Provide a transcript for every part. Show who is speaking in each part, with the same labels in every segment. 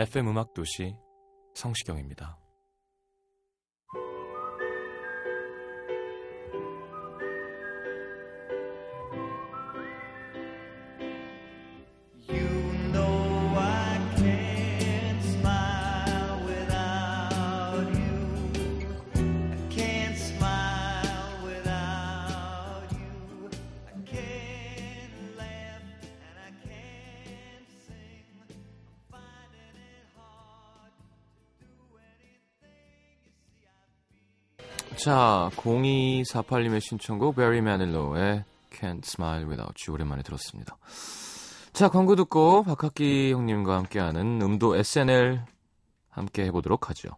Speaker 1: FM 음악 도시 성시경입니다. 자, 0248님의 신청곡 베리 마닐로의 Can't Smile Without You 오랜만에 들었습니다. 자, 광고 듣고 박학기 형님과 함께하는 음도 SNL 함께 해보도록 하죠.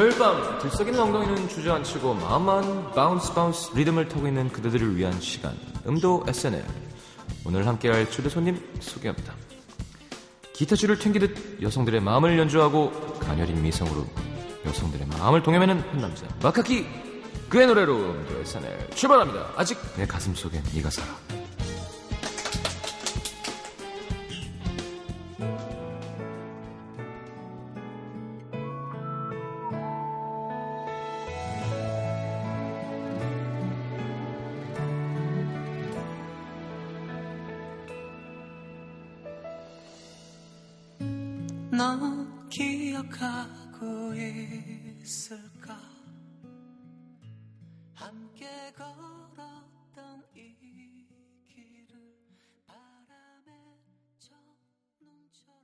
Speaker 1: 토요일 밤 들썩이는 엉덩이는 주저앉히고 마음만 Bounce Bounce 리듬을 타고 있는 그대들을 위한 시간. 음도 SNL 오늘 함께할 초대 손님 소개합니다. 기타줄을 튕기듯 여성들의 마음을 연주하고 가녀린 미성으로 여성들의 마음을 동여매는 한 남자 마카키 그의 노래로 음도 SNL 출발합니다. 아직 내 가슴 속엔 네가 살아
Speaker 2: 너 기억하고 있을까 함께 걸었던 이 길을 바람에 저 눈처럼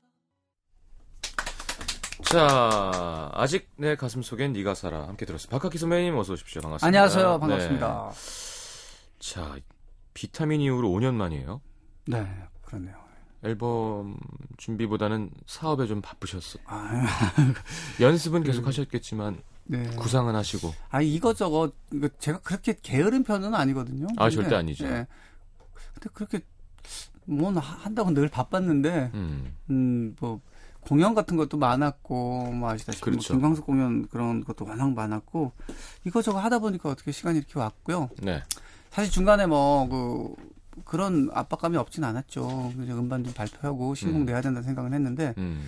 Speaker 1: 자 아직 내 가슴 속엔 네가 살아 함께 들었습니다 박학기 선배님 어서 오십시오 반갑습니다
Speaker 3: 안녕하세요. 반갑습니다.
Speaker 1: 네. 자 비타민 이후로 5년 만이에요
Speaker 3: 네, 그렇네요.
Speaker 1: 앨범 준비보다는 사업에 좀 바쁘셨어.
Speaker 3: 아,
Speaker 1: 연습은 계속 하셨겠지만
Speaker 3: 네.
Speaker 1: 구상은 하시고.
Speaker 3: 아 이거저거 이거 제가 그렇게 게으른 편은 아니거든요.
Speaker 1: 아,
Speaker 3: 근데,
Speaker 1: 절대 아니죠.
Speaker 3: 예. 근데 그렇게 뭐 한다고 늘 바빴는데
Speaker 1: 음.
Speaker 3: 음 뭐 공연 같은 것도 많았고 뭐 아시다시피
Speaker 1: 그렇죠.
Speaker 3: 뭐 김광석 공연 그런 것도 워낙 많았고 이거저거 하다 보니까 어떻게 시간이 이렇게 왔고요.
Speaker 1: 네.
Speaker 3: 사실 중간에 뭐 그 그런 압박감이 없진 않았죠. 그냥 음반 좀 발표하고 신곡
Speaker 1: 음.
Speaker 3: 내야 된다는 생각은 했는데
Speaker 1: 음.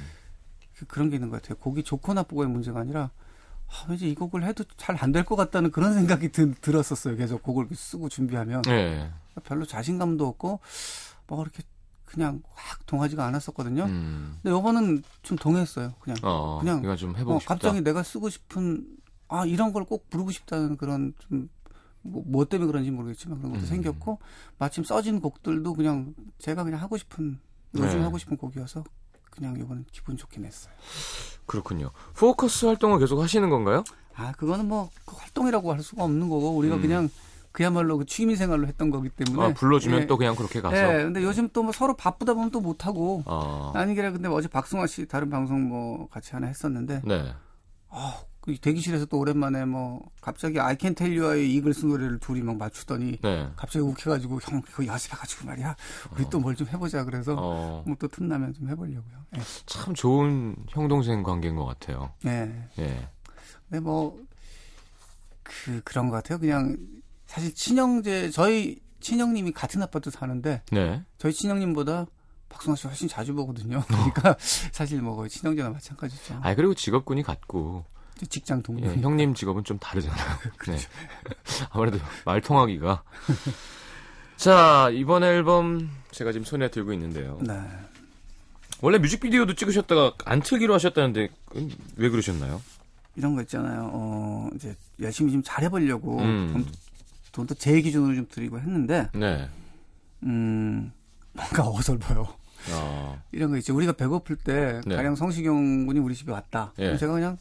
Speaker 3: 그- 그런 게 있는 것 같아요. 곡이 좋고 나쁘고의 문제가 아니라 아, 왠지 이 곡을 해도 잘 안 될 것 같다는 그런 생각이 들, 들었었어요. 계속 곡을 쓰고 준비하면
Speaker 1: 네.
Speaker 3: 별로 자신감도 없고 뭐 이렇게 그냥 확 동하지가 않았었거든요.
Speaker 1: 음.
Speaker 3: 근데 요거는 좀 동했어요. 그냥
Speaker 1: 어.
Speaker 3: 그냥,
Speaker 1: 좀 해보고
Speaker 3: 어,
Speaker 1: 싶다.
Speaker 3: 갑자기 내가 쓰고 싶은 아 이런 걸 꼭 부르고 싶다는 그런 좀 뭐, 뭐 때문에 그런지 모르겠지만 그런 것도
Speaker 1: 음.
Speaker 3: 생겼고 마침 써진 곡들도 그냥 제가 그냥 하고 싶은 요즘
Speaker 1: 네.
Speaker 3: 하고 싶은 곡이어서 그냥 요거는 기분 좋게 냈어요.
Speaker 1: 그렇군요. 포커스 활동을 계속 하시는 건가요?
Speaker 3: 아, 그거는 뭐 그 활동이라고 할 수가 없는 거고 우리가
Speaker 1: 음.
Speaker 3: 그냥 그야말로 그 취미 생활로 했던 거기 때문에.
Speaker 1: 아, 불러주면
Speaker 3: 예.
Speaker 1: 또 그냥 그렇게 가서.
Speaker 3: 예, 근데 요즘 또 뭐 서로 바쁘다 보면 또 못 하고.
Speaker 1: 어.
Speaker 3: 아니기라 근데 어제 박승화 씨 다른 방송 뭐 같이 하나 했었는데
Speaker 1: 네.
Speaker 3: 아, 그 대기실에서 또 오랜만에 뭐 갑자기 I Can Tell You의 이글스 노래를 둘이 막 맞추더니
Speaker 1: 네.
Speaker 3: 갑자기 욱해가지고 형 그거 연습해가지고 말이야 우리 또뭘 좀 해보자 그래서
Speaker 1: 어.
Speaker 3: 뭐 또 틈나면 좀 해보려고요. 예.
Speaker 1: 참 좋은 형 동생 관계인 것 같아요.
Speaker 3: 예.
Speaker 1: 예.
Speaker 3: 근데 뭐, 그, 그런 것 같아요. 그냥, 사실 친형제, 저희 친형님이 같은 아파트 사는데,
Speaker 1: 네.
Speaker 3: 저희 친형님보다 박승환 씨 훨씬 자주 보거든요. 그러니까, 사실 뭐 친형제나 마찬가지죠.
Speaker 1: 아 그리고 직업군이 같고
Speaker 3: 직장 동료.
Speaker 1: 예, 형님 직업은 좀 다르잖아요. 네. 아무래도 말 통하기가. 자, 이번 앨범 제가 지금 손에 들고 있는데요.
Speaker 3: 네.
Speaker 1: 원래 뮤직비디오도 찍으셨다가 안 틀기로 하셨다는데 왜 그러셨나요?
Speaker 3: 이런 거 있잖아요. 어, 이제 열심히 좀 잘해보려고
Speaker 1: 음.
Speaker 3: 돈, 돈도 제 기준으로 좀 드리고 했는데,
Speaker 1: 네.
Speaker 3: 음, 뭔가 어설퍼요.
Speaker 1: 아,
Speaker 3: 이런 거 있지. 우리가 배고플 때
Speaker 1: 네.
Speaker 3: 가령 성시경 군이 우리 집에 왔다.
Speaker 1: 예.
Speaker 3: 그럼 제가 그냥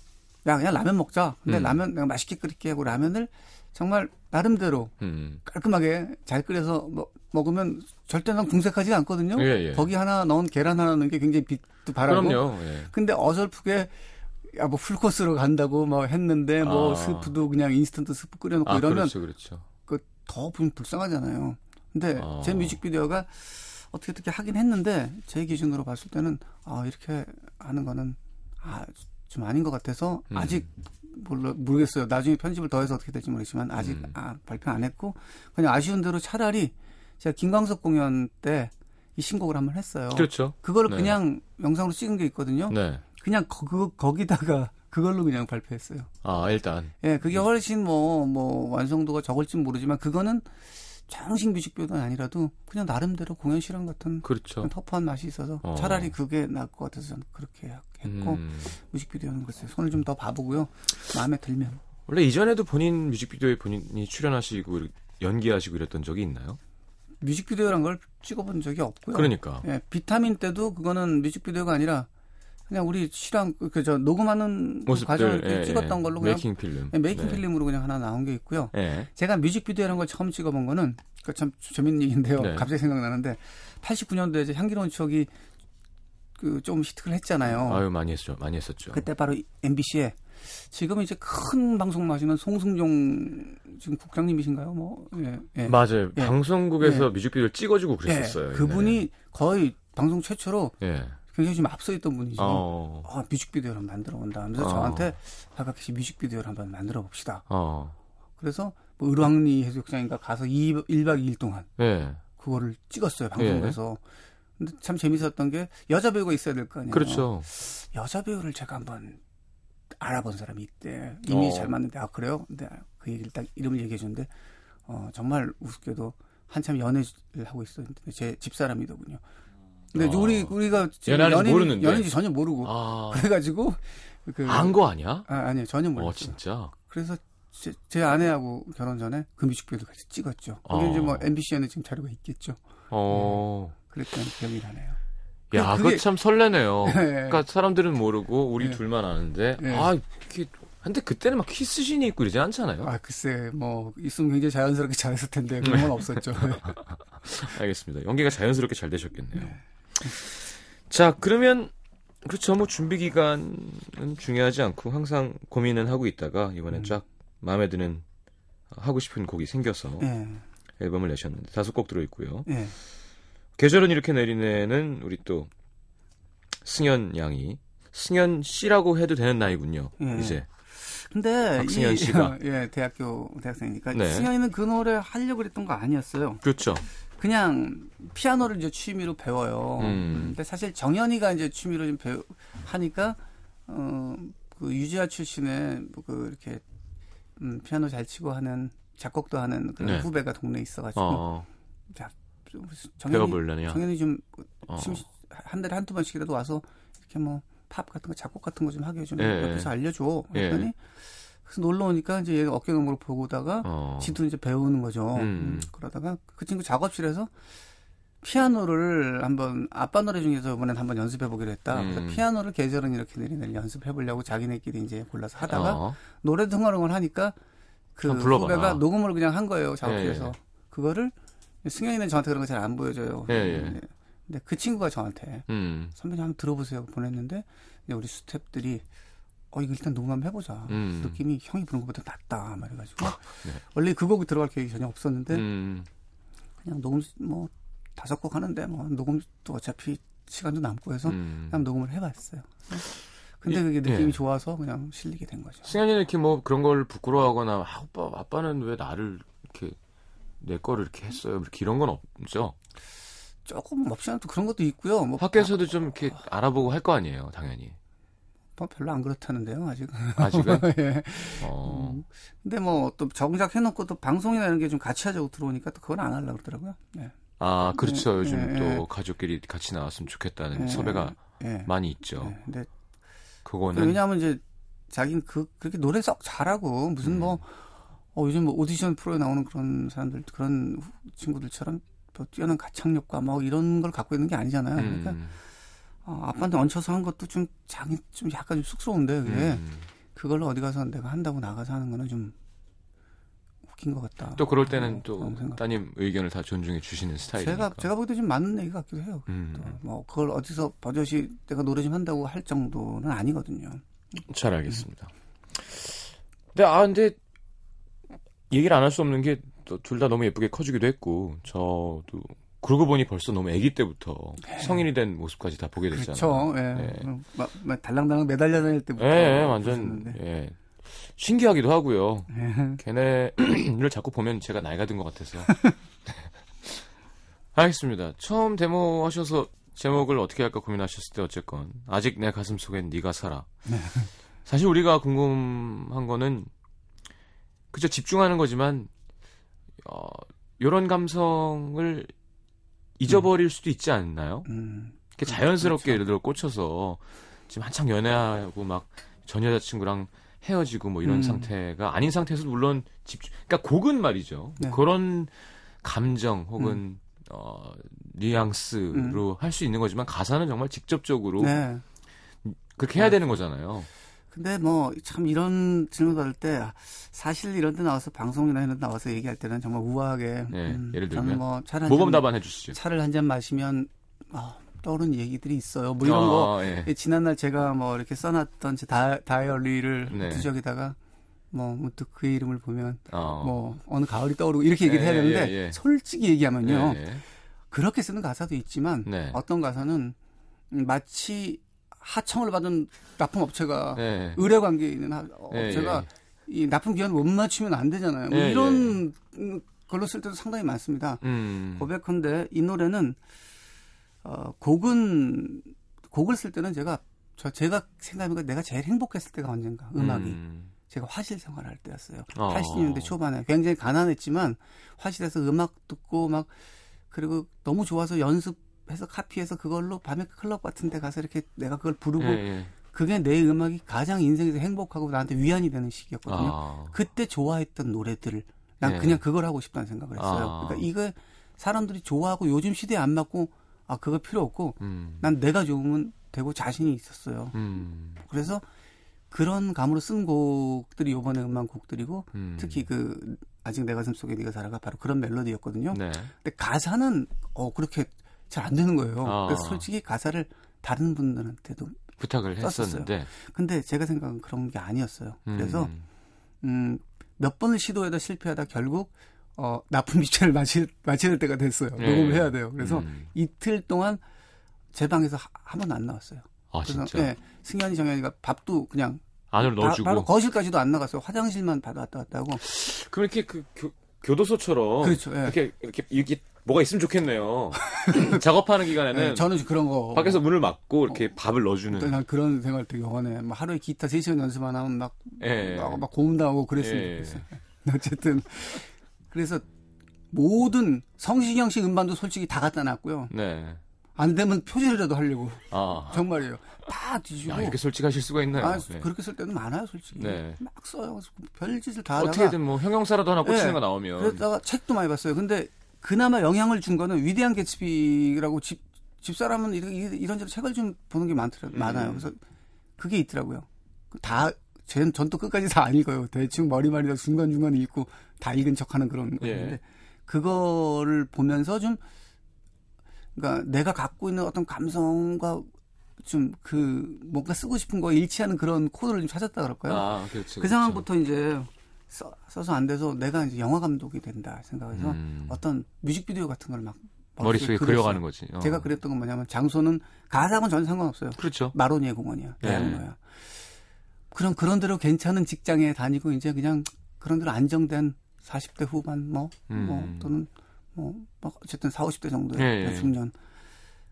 Speaker 3: 야 그냥 라면 먹자. 근데
Speaker 1: 음.
Speaker 3: 라면 내가 맛있게 끓일게 하고 라면을 정말 나름대로
Speaker 1: 음.
Speaker 3: 깔끔하게 잘 끓여서 먹, 먹으면 절대 난 궁색하지 않거든요.
Speaker 1: 예, 예.
Speaker 3: 거기 하나 넣은 계란 하나 넣은 게 굉장히 빛도 발하고.
Speaker 1: 그럼요. 예.
Speaker 3: 근데 어설프게 야 뭐 풀코스로 간다고 뭐 했는데 뭐
Speaker 1: 아.
Speaker 3: 스프도 그냥 인스턴트 스프 끓여놓고
Speaker 1: 아,
Speaker 3: 이러면
Speaker 1: 그렇죠, 그렇죠.
Speaker 3: 그더 불쌍하잖아요. 근데
Speaker 1: 아.
Speaker 3: 제 뮤직비디오가 어떻게 어떻게 하긴 했는데 제 기준으로 봤을 때는 아 이렇게 하는 거는 아 좀 아닌 것 같아서
Speaker 1: 음.
Speaker 3: 아직 몰라 모르겠어요. 나중에 편집을 더해서 어떻게 될지 모르겠지만 아직
Speaker 1: 음.
Speaker 3: 아, 발표 안 했고 그냥 아쉬운 대로 차라리 제가 김광석 공연 때 이 신곡을 한번 했어요.
Speaker 1: 그렇죠.
Speaker 3: 그거를
Speaker 1: 네.
Speaker 3: 그냥 영상으로 찍은 게 있거든요.
Speaker 1: 네.
Speaker 3: 그냥 거, 그, 거기다가 그걸로 그냥 발표했어요.
Speaker 1: 아, 일단.
Speaker 3: 예, 그게 훨씬 뭐, 뭐, 완성도가 적을진 모르지만, 그거는 정식 뮤직비디오는 아니라도 그냥 나름대로 공연 실험 같은
Speaker 1: 그렇죠.
Speaker 3: 터프한 맛이 있어서
Speaker 1: 어.
Speaker 3: 차라리 그게 나을 것 같아서 저는 그렇게 했고,
Speaker 1: 음.
Speaker 3: 뮤직비디오는 글쎄요. 손을 좀 더 봐보고요. 마음에 들면.
Speaker 1: 원래 이전에도 본인 뮤직비디오에 본인이 출연하시고 연기하시고 이랬던 적이 있나요?
Speaker 3: 뮤직비디오란 걸 찍어본 적이 없고요.
Speaker 1: 그러니까.
Speaker 3: 예, 비타민 때도 그거는 뮤직비디오가 아니라 그냥 우리 실황, 그, 저, 녹음하는 그 과정을
Speaker 1: 모습들
Speaker 3: 이렇게
Speaker 1: 예,
Speaker 3: 찍었던
Speaker 1: 예.
Speaker 3: 걸로 그냥
Speaker 1: making film.
Speaker 3: 예, making
Speaker 1: 네.
Speaker 3: film으로 그냥 하나 나온 게 있고요.
Speaker 1: 예.
Speaker 3: 제가 뮤직비디오라는 걸 처음 찍어본 거는 그참 재밌는 얘기인데요.
Speaker 1: 네.
Speaker 3: 갑자기 생각나는데 89년도에 이제 향기로운 추억이 그 좀 히트를 했잖아요.
Speaker 1: 아유 많이 했죠. 많이 했었죠.
Speaker 3: 그때 바로 MBC에 지금 이제 큰 방송 마시는 송승종 지금 국장님이신가요? 뭐 예, 예.
Speaker 1: 맞아요.
Speaker 3: 예.
Speaker 1: 방송국에서 뮤직비디오를 찍어주고 그랬었어요.
Speaker 3: 예, 그분이 거의 방송 최초로.
Speaker 1: 예.
Speaker 3: 굉장히 좀 앞서 있던 분이죠.
Speaker 1: 어.
Speaker 3: 아, 뮤직비디오를 한번 만들어 본다 하면서
Speaker 1: 어.
Speaker 3: 저한테 박학기 씨 뮤직비디오를 한번 만들어 봅시다.
Speaker 1: 어.
Speaker 3: 그래서 뭐 을왕리 해수욕장인가 가서 2, 1박 2일 동안
Speaker 1: 예.
Speaker 3: 그거를 찍었어요 방송에서. 근데 참 재밌었던 게 여자 배우가 있어야 될 거 아니에요.
Speaker 1: 그렇죠.
Speaker 3: 여자 배우를 제가 한번 알아본 사람이 있대. 이미
Speaker 1: 어.
Speaker 3: 잘 맞는데 아 그래요? 근데 그 얘기를 딱 이름을 얘기해 주는데 어 정말 우습게도 한참 연애를 하고 있었는데 제 집사람이더군요. 근데
Speaker 1: 어.
Speaker 3: 우리 우리가 지금
Speaker 1: 연애하는지 모르는데.
Speaker 3: 연인지 전혀 모르고
Speaker 1: 아.
Speaker 3: 그래가지고 그
Speaker 1: 안거 아니야?
Speaker 3: 아, 아니요 전혀
Speaker 1: 어,
Speaker 3: 몰랐죠.
Speaker 1: 진짜.
Speaker 3: 그래서 제, 제 아내하고 결혼 전에 그 뮤직비디오 같이 찍었죠. 거기
Speaker 1: 어.
Speaker 3: 이제 뭐 MBC에는 지금 자료가 있겠죠.
Speaker 1: 어.
Speaker 3: 그랬던 기억이 나네요.
Speaker 1: 야,
Speaker 3: 그게-
Speaker 1: 그거 참 설레네요.
Speaker 3: 예.
Speaker 1: 그러니까 사람들은 모르고 우리
Speaker 3: 예.
Speaker 1: 둘만 아는데
Speaker 3: 예.
Speaker 1: 아, 이게 근데 그때는 막 키스신이 있고 이러지 않잖아요.
Speaker 3: 아 글쎄 뭐 있으면 굉장히 자연스럽게 잘했을 텐데 그런 건 없었죠.
Speaker 1: 알겠습니다. 연기가 자연스럽게 잘 되셨겠네요. 자, 그러면 그렇죠. 뭐 준비 기간은 중요하지 않고 항상 고민은 하고 있다가 이번에
Speaker 3: 음.
Speaker 1: 쫙 마음에 드는 하고 싶은 곡이 생겨서
Speaker 3: 예,
Speaker 1: 앨범을 내셨는데 다섯 곡 들어 있고요.
Speaker 3: 예.
Speaker 1: 계절은 이렇게 내리네는 우리 또 승현 양이 승현 씨라고 해도 되는 나이군요.
Speaker 3: 예.
Speaker 1: 이제
Speaker 3: 근데
Speaker 1: 박승현
Speaker 3: 이,
Speaker 1: 씨가.
Speaker 3: 예 대학교 대학생이니까
Speaker 1: 네.
Speaker 3: 승현이는 그 노래 하려고 그랬던 거 아니었어요.
Speaker 1: 그렇죠.
Speaker 3: 그냥 피아노를 이제 취미로 배워요.
Speaker 1: 음.
Speaker 3: 근데 사실 정현이가 이제 취미로 좀 배우 하니까 어그 유지아 출신의 뭐그 이렇게 음, 피아노 잘 치고 하는 작곡도 하는 그런
Speaker 1: 네.
Speaker 3: 후배가 동네에 있어가지고
Speaker 1: 어,
Speaker 3: 좀 정현이
Speaker 1: 배워보려냐.
Speaker 3: 정현이 좀
Speaker 1: 어.
Speaker 3: 심- 한 달에 한두 번씩이라도 와서 이렇게 뭐 팝 같은 거 작곡 같은 거 좀 하게 좀
Speaker 1: 예,
Speaker 3: 옆에서 알려줘.
Speaker 1: 예.
Speaker 3: 그랬더니 그래서 놀러 오니까 이제 얘가 어깨 너머로 보고다가
Speaker 1: 어.
Speaker 3: 지도 이제 배우는 거죠.
Speaker 1: 음.
Speaker 3: 음, 그러다가 그 친구 작업실에서 피아노를 한번 아빠 노래 중에서 이번엔 한번 연습해 보기로 했다.
Speaker 1: 음.
Speaker 3: 그래서 피아노를 계절은 이렇게 내리내리 연습해 보려고 자기네끼리 이제 골라서 하다가
Speaker 1: 어.
Speaker 3: 노래도 흥얼흥얼 하니까 그. 후배가 녹음을 그냥 한 거예요 작업실에서
Speaker 1: 예,
Speaker 3: 그거를 승현이는 저한테 그런 거 잘 안 보여줘요.
Speaker 1: 예, 예.
Speaker 3: 네. 근데 그 친구가 저한테
Speaker 1: 음.
Speaker 3: 선배님 한번 들어보세요 보냈는데 우리 스탭들이 어 이거 일단 녹음 한번 해보자.
Speaker 1: 음.
Speaker 3: 느낌이 형이 부른 것보다 낫다 말해가지고
Speaker 1: 네.
Speaker 3: 원래 그 곡이 들어갈 계획이 전혀 없었는데
Speaker 1: 음.
Speaker 3: 그냥 녹음 뭐 다섯 곡 하는데 뭐 녹음도 어차피 시간도 남고 해서
Speaker 1: 음.
Speaker 3: 그냥 녹음을 해봤어요. 근데
Speaker 1: 이-
Speaker 3: 그게 느낌이
Speaker 1: 예.
Speaker 3: 좋아서 그냥 실리게 된 거죠.
Speaker 1: 승현이는 이렇게 뭐 그런 걸 부끄러워하거나 아, 오빠 아빠는 왜 나를 이렇게 내 거를 이렇게 했어요. 이렇게 이런 건 없죠.
Speaker 3: 조금 없지 않아도 그런 것도 있고요. 뭐
Speaker 1: 밖에서도 좀 이렇게 알아보고 할 거 아니에요, 당연히.
Speaker 3: 뭐 별로 안 그렇다는데요, 아직.
Speaker 1: 아직은?
Speaker 3: 예.
Speaker 1: 어.
Speaker 3: 음. 근데 뭐 또 정작 해놓고 또 방송이나 이런 게 좀 같이 하자고 들어오니까 또 그건 안 하려고 그러더라고요. 네.
Speaker 1: 아, 그렇죠.
Speaker 3: 예,
Speaker 1: 요즘
Speaker 3: 예,
Speaker 1: 또
Speaker 3: 예.
Speaker 1: 가족끼리 같이 나왔으면 좋겠다는
Speaker 3: 예,
Speaker 1: 섭외가
Speaker 3: 예.
Speaker 1: 많이 있죠.
Speaker 3: 예. 근데
Speaker 1: 그거는
Speaker 3: 왜냐하면 이제 자기는 그 그렇게 노래 썩 잘하고 무슨 뭐 어, 요즘 뭐 오디션 프로에 나오는 그런 사람들 그런 후- 친구들처럼 또 뛰어난 가창력과 뭐 이런 걸 갖고 있는 게 아니잖아요. 그러니까
Speaker 1: 음,
Speaker 3: 어, 아빠한테 얹혀서 한 것도 좀 자기 좀 약간 좀 쑥스러운데 그게
Speaker 1: 음.
Speaker 3: 그걸로 어디 가서 내가 한다고 나가서 하는 거는 좀 웃긴 것 같다.
Speaker 1: 또 그럴 때는
Speaker 3: 어,
Speaker 1: 또. 따님 의견을 다 존중해 주시는 스타일이니까.
Speaker 3: 제가 제가 보기도 좀 맞는 얘기 같기도 해요.
Speaker 1: 음,
Speaker 3: 또뭐 그걸 어디서 버젓이 내가 노래 좀 한다고 할 정도는 아니거든요.
Speaker 1: 잘 알겠습니다. 근데 아 근데 얘기를 안 할 수 없는 게 둘 다 너무 예쁘게 커지기도 했고 저도 그러고 보니 벌써 너무 아기 때부터 성인이 된 모습까지 다 보게 됐잖아요.
Speaker 3: 네. 그렇죠. 예.
Speaker 1: 예.
Speaker 3: 막, 막 달랑달랑 매달려 다닐 때부터.
Speaker 1: 예, 예, 완전
Speaker 3: 보셨는데.
Speaker 1: 예. 신기하기도 하고요.
Speaker 3: 예.
Speaker 1: 걔네를 자꾸 보면 제가 나이가 든 것 같아서. 알겠습니다. 처음 데모 하셔서 제목을 어떻게 할까 고민하셨을 때 어쨌건 아직 내 가슴 속엔 네가 살아. 사실 우리가 궁금한 거는 그저 집중하는 거지만 어, 이런 감성을 잊어버릴 수도 있지 않나요?
Speaker 3: 음,
Speaker 1: 이렇게 자연스럽게
Speaker 3: 그렇죠.
Speaker 1: 예를 들어 꽂혀서 지금 한창 연애하고 막 전 여자친구랑 헤어지고 뭐 이런
Speaker 3: 음.
Speaker 1: 상태가 아닌 상태에서 물론 집중, 그러니까 곡은 말이죠.
Speaker 3: 네.
Speaker 1: 그런 감정 혹은 어, 뉘앙스로 할 수 있는 거지만 가사는 정말 직접적으로
Speaker 3: 네.
Speaker 1: 그렇게 해야 되는 거잖아요.
Speaker 3: 근데 뭐 참 이런 질문 받을 때 사실 이런 데 나와서 방송이나 이런 데 나와서 얘기할 때는 정말 우아하게
Speaker 1: 네,
Speaker 3: 음,
Speaker 1: 예를 들면?
Speaker 3: 뭐 차를 한
Speaker 1: 모범
Speaker 3: 잔,
Speaker 1: 답안 해주시죠.
Speaker 3: 차를 한 잔 마시면 아, 떠오르는 얘기들이 있어요. 뭐 이런 거
Speaker 1: 어, 예.
Speaker 3: 예, 지난날 제가 뭐 이렇게 써놨던 제 다, 다이어리를
Speaker 1: 네.
Speaker 3: 두적에다가 뭐 문득 그의 이름을 보면
Speaker 1: 어.
Speaker 3: 뭐 어느 가을이 떠오르고 이렇게 얘기를 해야
Speaker 1: 예,
Speaker 3: 되는데
Speaker 1: 예, 예.
Speaker 3: 솔직히 얘기하면요
Speaker 1: 예, 예.
Speaker 3: 그렇게 쓰는 가사도 있지만
Speaker 1: 네.
Speaker 3: 어떤 가사는 음, 마치 하청을 받은 납품 업체가
Speaker 1: 네.
Speaker 3: 의뢰 관계에 있는 하-
Speaker 1: 예,
Speaker 3: 업체가
Speaker 1: 예.
Speaker 3: 이 납품 기한 못 맞추면 안 되잖아요. 뭐
Speaker 1: 예,
Speaker 3: 이런 음, 걸로 쓸 때도 상당히 많습니다.
Speaker 1: 음.
Speaker 3: 고백컨대 이 노래는 어, 곡은 곡을 쓸 때는 제가 저 제가 생각해보니까 내가 제일 행복했을 때가 언젠가 음악이
Speaker 1: 음.
Speaker 3: 제가 화실 생활할 때였어요.
Speaker 1: 어.
Speaker 3: 80년대 초반에 굉장히 가난했지만 화실에서 음악 듣고 막 그리고 너무 좋아서 연습 해서 카피해서 그걸로 밤에 클럽 같은 데 가서 이렇게 내가 그걸 부르고
Speaker 1: 예, 예.
Speaker 3: 그게 내 음악이 가장 인생에서 행복하고 나한테 위안이 되는 시기였거든요.
Speaker 1: 아.
Speaker 3: 그때 좋아했던 노래들을 난
Speaker 1: 네.
Speaker 3: 그냥 그걸 하고 싶다는 생각을 했어요.
Speaker 1: 아.
Speaker 3: 그러니까 이거 사람들이 좋아하고 요즘 시대에 안 맞고 아 그거 필요 없고
Speaker 1: 음.
Speaker 3: 난 내가 좋으면 되고 자신이 있었어요.
Speaker 1: 음.
Speaker 3: 그래서 그런 감으로 쓴 곡들이 요번에 음반 곡들이고
Speaker 1: 음.
Speaker 3: 특히 그 아직 내 가슴 속에 네가 살아가 바로 그런 멜로디였거든요.
Speaker 1: 네.
Speaker 3: 근데 가사는 어 그렇게 잘 안 되는 거예요.
Speaker 1: 아.
Speaker 3: 그래서 솔직히 가사를 다른 분들한테도
Speaker 1: 부탁을
Speaker 3: 썼었어요.
Speaker 1: 했었는데.
Speaker 3: 근데 제가 생각은 그런 게 아니었어요. 그래서
Speaker 1: 음.
Speaker 3: 음, 몇 번을 시도하다 실패하다 결국 어, 나쁜 미션을 마칠, 마칠 때가 됐어요.
Speaker 1: 네.
Speaker 3: 녹음을 해야 돼요. 그래서
Speaker 1: 음. 이틀
Speaker 3: 동안 제 방에서 하- 한 번도 안 나왔어요.
Speaker 1: 아
Speaker 3: 그래서
Speaker 1: 진짜
Speaker 3: 네, 승현이 정현이가 밥도 그냥
Speaker 1: 안으로
Speaker 3: 바,
Speaker 1: 넣어주고.
Speaker 3: 바 로 거실까지도 안 나갔어요. 화장실만 받아 왔다 갔다 하고.
Speaker 1: 그럼 이렇게 그 교, 교도소처럼
Speaker 3: 그렇죠, 예.
Speaker 1: 이렇게 이렇게 이게 뭐가 있으면 좋겠네요. 작업하는 기간에는
Speaker 3: 네, 저는 그런 거
Speaker 1: 밖에서 문을 막고 이렇게 밥을 넣어주는.
Speaker 3: 난 그런 생각을 되게 원해. 뭐 하루에 기타 3 시간 연습만 하면 막,
Speaker 1: 예.
Speaker 3: 막, 막 고음당하고 그랬으면
Speaker 1: 예.
Speaker 3: 좋겠어요. 어쨌든. 그래서 모든 성시경 씨 음반도 솔직히 다 갖다 놨고요.
Speaker 1: 네.
Speaker 3: 안 되면 표절이라도 하려고.
Speaker 1: 아.
Speaker 3: 정말이에요. 다 뒤지고.
Speaker 1: 야, 이렇게 솔직하실 수가 있나요?
Speaker 3: 아,
Speaker 1: 네.
Speaker 3: 그렇게 쓸 때는 많아요, 솔직히.
Speaker 1: 네.
Speaker 3: 막 써요. 별짓을 다 하다가.
Speaker 1: 어떻게든 뭐 형용사라도 하나 꽂히는
Speaker 3: 네.
Speaker 1: 거 나오면.
Speaker 3: 그러다가 책도 많이 봤어요. 근데 그나마 영향을 준 거는 위대한 개츠비라고 집, 집사람은 이런, 이런저런 책을 좀 보는 게 많더라,
Speaker 1: 음.
Speaker 3: 많아요. 그래서 그게 있더라고요. 다, 전, 전또 끝까지 다 안 읽어요. 대충 머리말이다 중간중간에 읽고 다 읽은 척 하는 그런
Speaker 1: 예.
Speaker 3: 건데. 그거를 보면서 좀, 그러니까 내가 갖고 있는 어떤 감성과 좀 그 뭔가 쓰고 싶은 거 일치하는 그런 코드를 좀 찾았다 그럴까요?
Speaker 1: 아, 그렇죠.
Speaker 3: 그
Speaker 1: 그렇죠.
Speaker 3: 상황부터 이제 써, 써서 안 돼서 내가 이제 영화 감독이 된다 생각해서
Speaker 1: 음.
Speaker 3: 어떤 뮤직비디오 같은 걸 막
Speaker 1: 머릿속에 그려가는 거지. 어.
Speaker 3: 제가 그랬던 건 뭐냐면 장소는 가사하고는 전혀 상관없어요.
Speaker 1: 그렇죠.
Speaker 3: 마로니에 공원이야.
Speaker 1: 네.
Speaker 3: 대학로야. 그럼 그런 대로 괜찮은 직장에 다니고 이제 그냥 그런 대로 안정된 40대 후반 뭐, 뭐
Speaker 1: 음.
Speaker 3: 또는 뭐, 뭐 어쨌든 4, 50대 정도의
Speaker 1: 예, 예.
Speaker 3: 중년.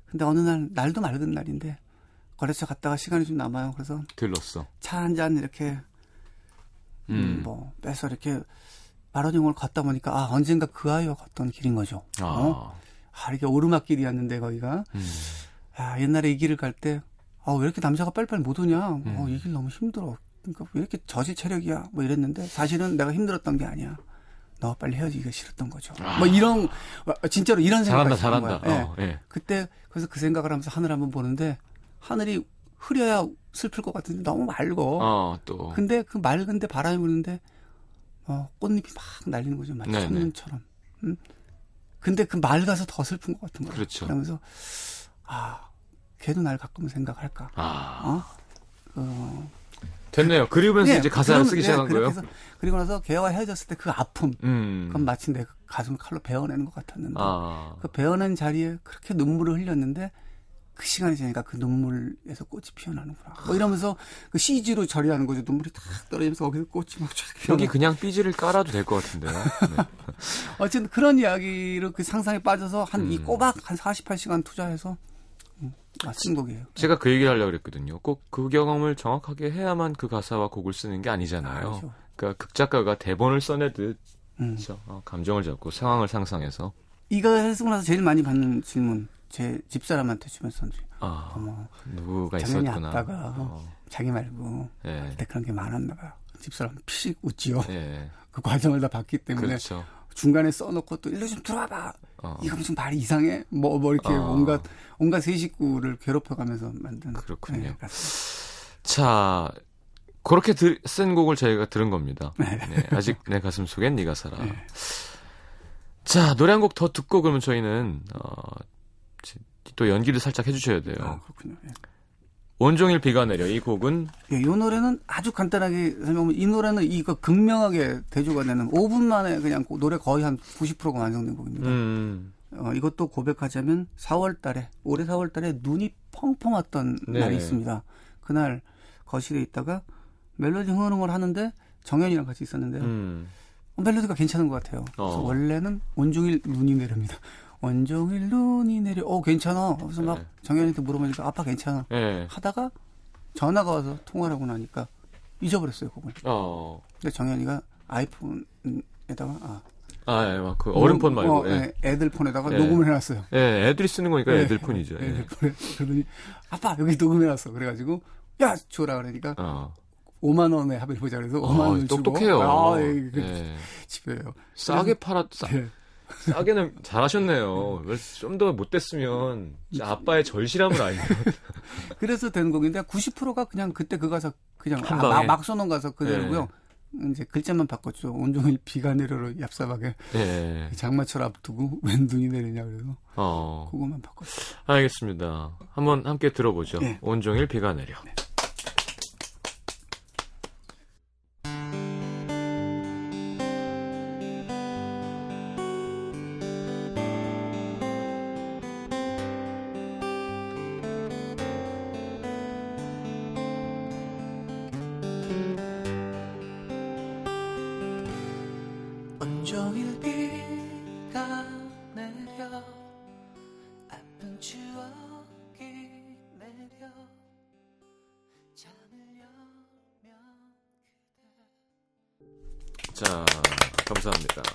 Speaker 3: 근데 어느 날 날도 맑은 날인데 거래처 갔다가 시간이 좀 남아요. 그래서
Speaker 1: 들렀어.
Speaker 3: 차 한 잔 이렇게 음,
Speaker 1: 음.
Speaker 3: 뭐 빼서 이렇게 마라종을 걷다 보니까 아 언젠가 그 아이와 걷던 길인 거죠.
Speaker 1: 아.
Speaker 3: 어? 아 이렇게 오르막길이었는데 거기가
Speaker 1: 음.
Speaker 3: 아 옛날에 이 길을 갈 때 아 왜 이렇게 남자가 빨리빨리 못 오냐?
Speaker 1: 음.
Speaker 3: 어, 이 길 너무 힘들어. 그러니까 왜 이렇게 저지 체력이야? 뭐 이랬는데 사실은 내가 힘들었던 게 아니야. 너와 빨리 헤어지기가 싫었던 거죠. 뭐 이런 와, 진짜로 이런
Speaker 1: 잘한다,
Speaker 3: 생각이 드는
Speaker 1: 잘한다.
Speaker 3: 거야. 예.
Speaker 1: 어, 예.
Speaker 3: 그때 그래서 그 생각을 하면서 하늘 한번 보는데 하늘이 흐려야 슬플 것 같은데 너무 맑어.
Speaker 1: 어, 또.
Speaker 3: 근데 그 맑은데 바람이 부는데 어, 꽃잎이 막 날리는 거죠. 마치
Speaker 1: 네네.
Speaker 3: 첫눈처럼. 음? 근데 그 맑아서 더 슬픈 것 같은 거예요.
Speaker 1: 그렇죠.
Speaker 3: 그러면서 아, 걔도 날 가끔 생각할까.
Speaker 1: 아.
Speaker 3: 어? 어,
Speaker 1: 됐네요. 그리면서
Speaker 3: 예,
Speaker 1: 이제 가사를
Speaker 3: 그럼,
Speaker 1: 쓰기
Speaker 3: 예,
Speaker 1: 시작한 거예요?
Speaker 3: 해서 그리고 나서 걔와 헤어졌을 때 그 아픔.
Speaker 1: 음.
Speaker 3: 그건 마치 내 가슴을 칼로 베어내는 것 같았는데
Speaker 1: 아.
Speaker 3: 그 베어낸 자리에 그렇게 눈물을 흘렸는데 그 시간이 지나니까 그 눈물에서 꽃이 피어나는구나. 뭐 이러면서 그 CG로 처리하는 거죠. 눈물이 탁 떨어지면서 거기서 꽃이 막쫙
Speaker 1: 여기. 그냥 삐지를 깔아도 될 것 같은데요. 네.
Speaker 3: 어쨌든 그런 이야기로 그 상상에 빠져서 한이
Speaker 1: 음.
Speaker 3: 꼬박 한 48시간 투자해서 음, 아, 쓴 곡이에요.
Speaker 1: 제가 그 얘기를 하려고 그랬거든요. 꼭 그 경험을 정확하게 해야만 그 가사와 곡을 쓰는 게 아니잖아요.
Speaker 3: 알죠.
Speaker 1: 그러니까 극작가가 대본을 써내듯
Speaker 3: 음.
Speaker 1: 그렇죠? 어, 감정을 잡고 상황을 상상해서
Speaker 3: 이거 해쓰고 나서 제일 많이 받는 질문 제 집사람한테 주면서
Speaker 1: 아
Speaker 3: 어머 작년에
Speaker 1: 있었구나.
Speaker 3: 아빠가
Speaker 1: 어,
Speaker 3: 자기 말고
Speaker 1: 예.
Speaker 3: 그때 그런 게 많았나 봐요. 집사람 피식 웃지요.
Speaker 1: 예.
Speaker 3: 그 과정을 다 봤기 때문에
Speaker 1: 그렇죠.
Speaker 3: 중간에 써놓고 또 일로 좀 들어와봐.
Speaker 1: 어,
Speaker 3: 이거 무슨 말이 이상해? 뭐, 뭐 이렇게
Speaker 1: 어.
Speaker 3: 온갖 온갖 세 식구를 괴롭혀가면서 만든
Speaker 1: 그렇군요.
Speaker 3: 네.
Speaker 1: 자, 그렇게 들, 쓴 곡을 저희가 들은 겁니다.
Speaker 3: 네.
Speaker 1: 네, 아직 내 가슴 속엔 네가 살아.
Speaker 3: 네.
Speaker 1: 자, 노래 한 곡 더 듣고 그러면 저희는 어, 지- 또 연기를 살짝 해주셔야 돼요.
Speaker 3: 아, 그렇군요. 예.
Speaker 1: 온종일 비가 내려 이 곡은
Speaker 3: 예, 이 노래는 아주 간단하게 설명하면 이 노래는 이거 극명하게 대조가 되는 5분 만에 그냥 그 노래 거의 한 90%가 완성된 곡입니다.
Speaker 1: 음,
Speaker 3: 어, 이것도 고백하자면 4월 달에, 올해 4월 달에 눈이 펑펑 왔던
Speaker 1: 네.
Speaker 3: 날이 있습니다. 그날 거실에 있다가 멜로디 흥얼흥얼 하는데 정현이랑 같이 있었는데요.
Speaker 1: 음,
Speaker 3: 어, 멜로디가 괜찮은 것 같아요. 그래서
Speaker 1: 어.
Speaker 3: 원래는 온종일 눈이 내립니다. 온종일 눈이 내려. 어, 괜찮아. 그래서 막
Speaker 1: 네.
Speaker 3: 정현이한테 물어보니까 아빠 괜찮아.
Speaker 1: 예,
Speaker 3: 하다가 전화가 와서 통화를 하고 나니까 잊어버렸어요, 그걸.
Speaker 1: 어,
Speaker 3: 근데 정현이가 아이폰에다가 아,
Speaker 1: 아, 예, 막 그 어른 폰 말고,
Speaker 3: 어,
Speaker 1: 예.
Speaker 3: 예, 애들 폰에다가
Speaker 1: 예.
Speaker 3: 녹음을 해놨어요.
Speaker 1: 예, 애들이 쓰는 거니까
Speaker 3: 예,
Speaker 1: 애들 폰이죠. 예.
Speaker 3: 애들 폰에 그러더니 아빠 여기 녹음해놨어. 그래가지고 야 줘라 그러니까
Speaker 1: 어,
Speaker 3: 5만 원에 합의를 보자 그래서 5만
Speaker 1: 어,
Speaker 3: 원을 주고
Speaker 1: 똑똑해요.
Speaker 3: 아, 예, 그
Speaker 1: 예.
Speaker 3: 집에요.
Speaker 1: 싸게 팔아, 싸,
Speaker 3: 예.
Speaker 1: 싸게는 잘하셨네요. 좀 더 못됐으면 아빠의 절실함을 알죠.
Speaker 3: 그래서 된 곡인데 90%가 그냥 그때 그 가사 그냥
Speaker 1: 한
Speaker 3: 아,
Speaker 1: 방에.
Speaker 3: 막, 막 써놓은 가사 그대로고요. 이제 글자만 바꿨죠. 온종일 비가 내려로 얍삽하게
Speaker 1: 예.
Speaker 3: 장마철 앞두고 웬 눈이 내리냐 그래서
Speaker 1: 어,
Speaker 3: 그거만 바꿨어요.
Speaker 1: 알겠습니다. 한번 함께 들어보죠.
Speaker 3: 예.
Speaker 1: 온종일 비가 내려.
Speaker 2: 온
Speaker 1: 자, 감사합니다.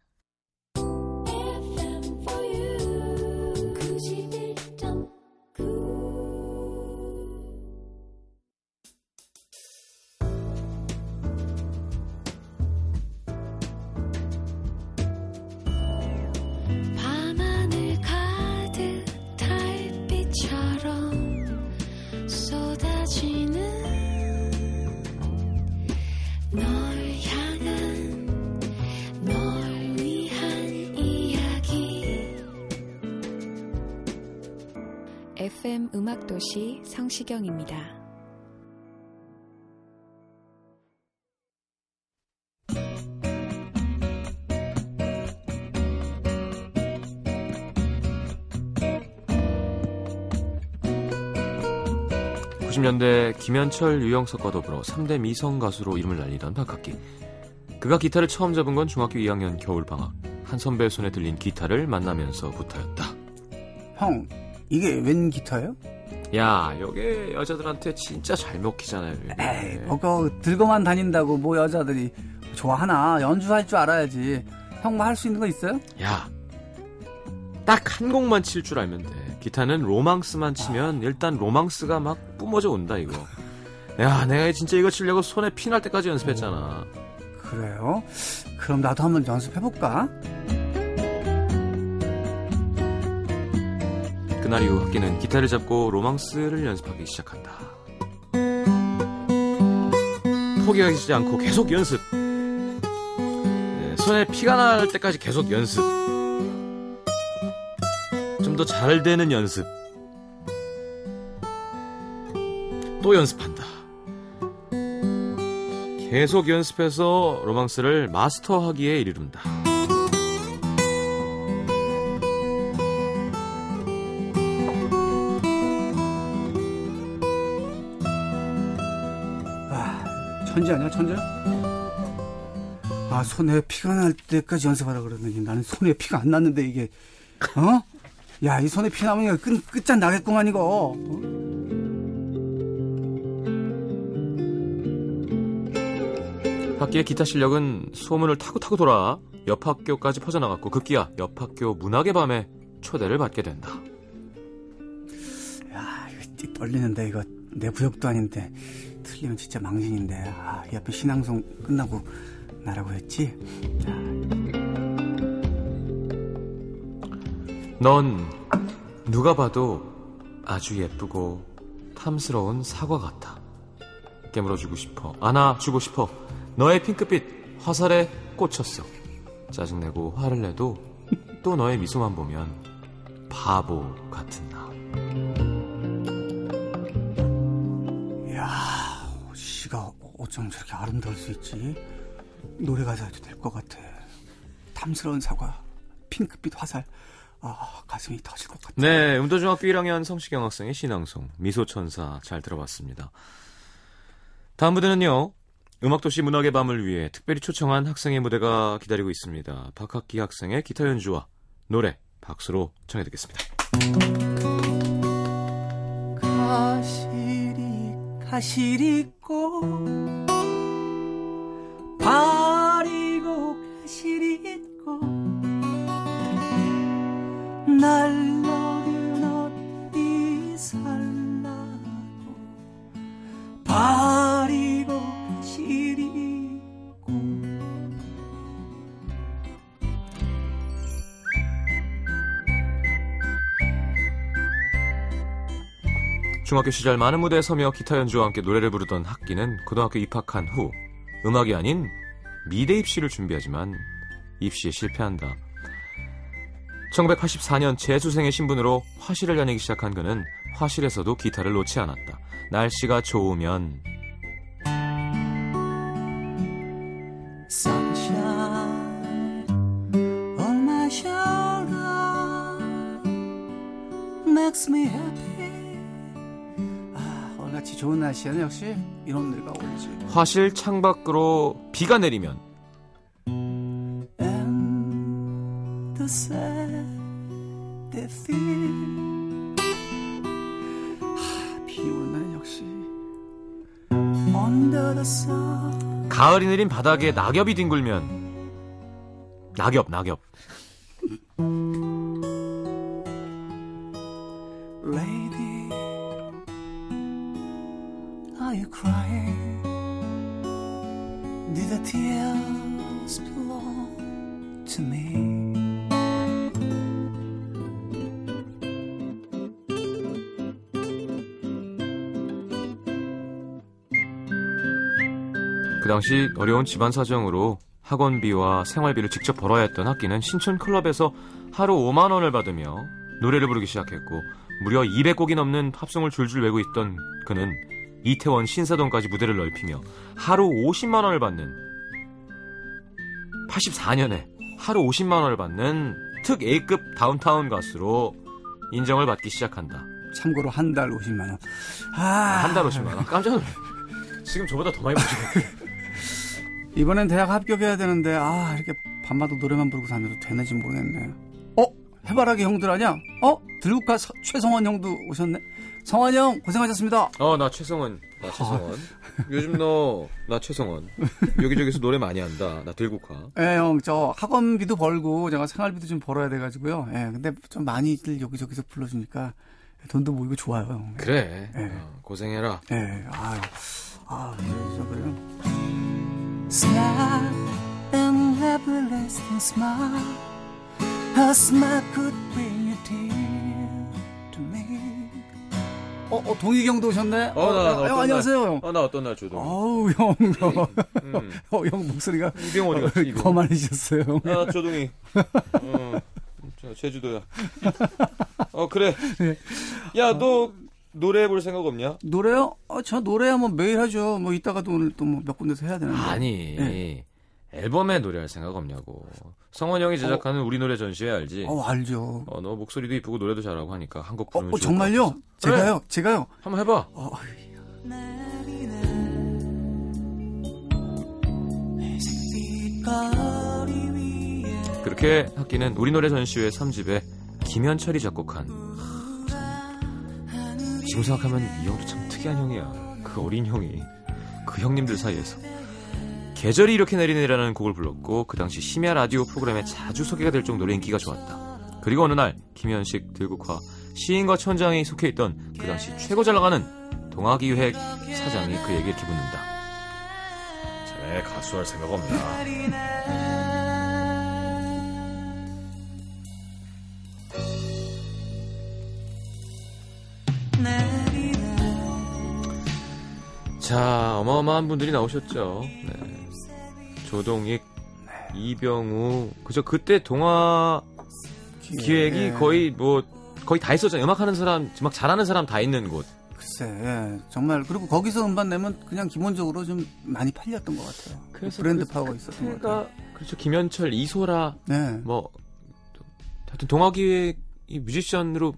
Speaker 4: FM 음악도시 성시경입니다.
Speaker 1: 구 90년대 김현철, 유영석과 더불어 3대 미성 가수로 이름을 날리던 박학기. 그가 기타를 처음 잡은 건 중학교 2학년 겨울 방학. 한 선배의 손에 들린 기타를 만나면서부터였다.
Speaker 3: 형, 이게 웬 기타예요?
Speaker 1: 야, 요게 여자들한테 진짜 잘 먹히잖아요. 이게.
Speaker 3: 에이, 뭐그 들고만 다닌다고 뭐 여자들이 좋아하나 연주할 줄 알아야지. 형 뭐 할 수 있는 거 있어요?
Speaker 1: 야, 딱 한 곡만 칠 줄 알면 돼. 기타는 로망스만 치면 일단 로망스가 막 뿜어져 온다 이거. 야, 내가 진짜 이거 치려고 손에 피날 때까지 연습했잖아.
Speaker 3: 그래요? 그럼 나도 한번 연습해볼까?
Speaker 1: 그날 이후 학기는 기타를 잡고 로망스를 연습하기 시작한다. 포기하지 않고 계속 연습. 네, 손에 피가 날 때까지 계속 연습. 좀 더 잘 되는 연습. 또 연습한다. 계속 연습해서 로망스를 마스터하기에 이르른다.
Speaker 3: 천재 아니야, 천재? 아, 손에 피가 날 때까지 연습하라 그러더니 나는 손에 피가 안 났는데 이게, 어? 야, 이 손에 피 나면 끝, 끝장 나겠구만, 이거. 어?
Speaker 1: 학기의 기타 실력은 소문을 타고 타고 돌아 옆 학교까지 퍼져나갔고 급기야 옆 학교 문학의 밤에 초대를 받게 된다.
Speaker 3: 야, 이거 띠 떨리는데, 이거 내 구역도 아닌데, 틀리면 진짜 망신인데. 아, 이 앞에 신앙송 끝나고 나라고 했지?
Speaker 1: 넌 누가 봐도 아주 예쁘고 탐스러운 사과 같아. 깨물어주고 싶어. 안아주고 싶어. 너의 핑크빛 화살에 꽂혔어. 짜증내고 화를 내도 또 너의 미소만 보면 바보 같은
Speaker 3: 어쩜 저렇게 아름다울 수 있지? 노래 가사도 될 것 같아. 탐스러운 사과, 핑크빛 화살. 아, 가슴이 터질 것 같아.
Speaker 1: 네, 음도중학교 1학년 성시경 학생의 신앙송 미소천사 잘 들어봤습니다. 다음 무대는요. 음악도시 문학의 밤을 위해 특별히 초청한 학생의 무대가 기다리고 있습니다. 박학기 학생의 기타 연주와 노래 박수로 청해 듣겠습니다.
Speaker 3: 가시 리 가시리 꽃 바리고 가시리 꽃 날로는 어디 살라고 바
Speaker 1: 중학교 시절 많은 무대에 서며 기타 연주와 함께 노래를 부르던 학기는 고등학교 입학한 후 음악이 아닌 미대 입시를 준비하지만 입시에 실패한다. 1984년 재수생의 신분으로 화실을 다니기 시작한 그는 화실에서도 기타를 놓지 않았다. 날씨가 좋으면
Speaker 3: sunshine on my shoulder makes me happy. 좋은 날씨에는 역시 이런 노래가 어울리지.
Speaker 1: 화실 창밖으로 비가 내리면
Speaker 3: 비 오는 역시.
Speaker 1: 가을이 내린 바닥에 낙엽이 뒹굴면 낙엽 낙엽
Speaker 3: the tears belong to me?
Speaker 1: 그 당시 어려운 집안 사정으로 학원비와 생활비를 직접 벌어야 했던 학기는 신촌 클럽에서 하루 5만 원을 받으며 노래를 부르기 시작했고 무려 200곡이 넘는 팝송을 줄줄 외고 있던 그는 이태원 신사동까지 무대를 넓히며 하루 50만 원을 받는 84년에 하루 50만 원을 받는 특 A급 다운타운 가수로 인정을 받기 시작한다.
Speaker 3: 참고로 한 달 50만 원. 아,
Speaker 1: 한 달 50만 원. 깜짝 놀래. 지금 저보다 더 많이 버시네.
Speaker 3: 이번엔 대학 합격해야 되는데 아 이렇게 밤마다 노래만 부르고 다녀도 되는지 모르겠네. 어 해바라기 형들 아니야? 어 들국화 서- 최성원 형도 오셨네. 성원 형 고생하셨습니다.
Speaker 1: 어, 나 최성원. 나 최성원. 요즘 너, 나 최성원. 여기저기서 노래 많이 한다. 나 들국화.
Speaker 3: 예, 형, 저 학원비도 벌고 제가 생활비도 좀 벌어야 돼가지고요. 예, 근데 좀 많이들 여기저기서 불러주니까 돈도 모이고 좋아요. 형.
Speaker 1: 그래.
Speaker 3: 네.
Speaker 1: 어, 고생해라.
Speaker 3: 예, 아유, 아, 그래서 그래요.
Speaker 2: Smile and have a lasting smile. A smile could bring
Speaker 3: 어, 어, 동희경도 오셨네.
Speaker 1: 어, 나, 나
Speaker 3: 형,
Speaker 1: 어떤
Speaker 3: 안녕하세요, 형.
Speaker 1: 어, 나 어떤 날 조동.
Speaker 3: 어우, 형, 형.
Speaker 1: 음.
Speaker 3: 어, 형 목소리가
Speaker 1: 이병 어디 갔지, 이병?
Speaker 3: 거만해지셨어요, 형.
Speaker 1: 아, 조동이. 어, 저, 제주도야. 어, 그래.
Speaker 3: 네.
Speaker 1: 야, 너 노래 해볼 생각 없냐?
Speaker 3: 노래요? 어, 저 노래하면 매일 하죠. 뭐 이따가도 오늘 또 뭐 몇 군데서 해야 되는데.
Speaker 1: 아니,
Speaker 3: 네.
Speaker 1: 앨범에 노래할 생각 없냐고. 성원 형이 제작하는 우리 노래 전시회 알지?
Speaker 3: 어, 알죠.
Speaker 1: 어, 너 목소리도 이쁘고 노래도 잘하고 하니까 한곡
Speaker 3: 어,
Speaker 1: 부르면
Speaker 3: 어,
Speaker 1: 것
Speaker 3: 정말요? 제가요? 제가요?
Speaker 1: 한번 해봐.
Speaker 3: 어,
Speaker 1: 그렇게 학기는 우리 노래 전시회 3집에 김현철이 작곡한 지금 생각하면 이 형도 참 특이한 형이야. 그 어린 형이 그 형님들 사이에서 계절이 이렇게 내리네라는 곡을 불렀고 그 당시 심야 라디오 프로그램에 자주 소개가 될 정도로 인기가 좋았다. 그리고 어느 날 김현식 들국화 시인과 천장이 속해 있던 그 당시 최고 잘 나가는 동아기획 사장이 그에게 이렇게 묻는다. 자네 가수할 생각 없나? 자, 어마어마한 분들이 나오셨죠. 네. 조동익, 이병우, 그죠? 그때 동화 기획이
Speaker 3: 예.
Speaker 1: 거의 뭐 거의 다 있었잖아요. 음악하는 사람, 막 잘하는 사람 다 있는 곳.
Speaker 3: 글쎄, 예, 정말 그리고 거기서 음반 내면 그냥 기본적으로 좀 많이 팔렸던 것 같아요. 브랜드
Speaker 1: 그-
Speaker 3: 파워가 있었던 것 같아요.
Speaker 1: 그렇죠. 김현철, 이소라,
Speaker 3: 네,
Speaker 1: 뭐 하여튼 동화기획 이 뮤지션으로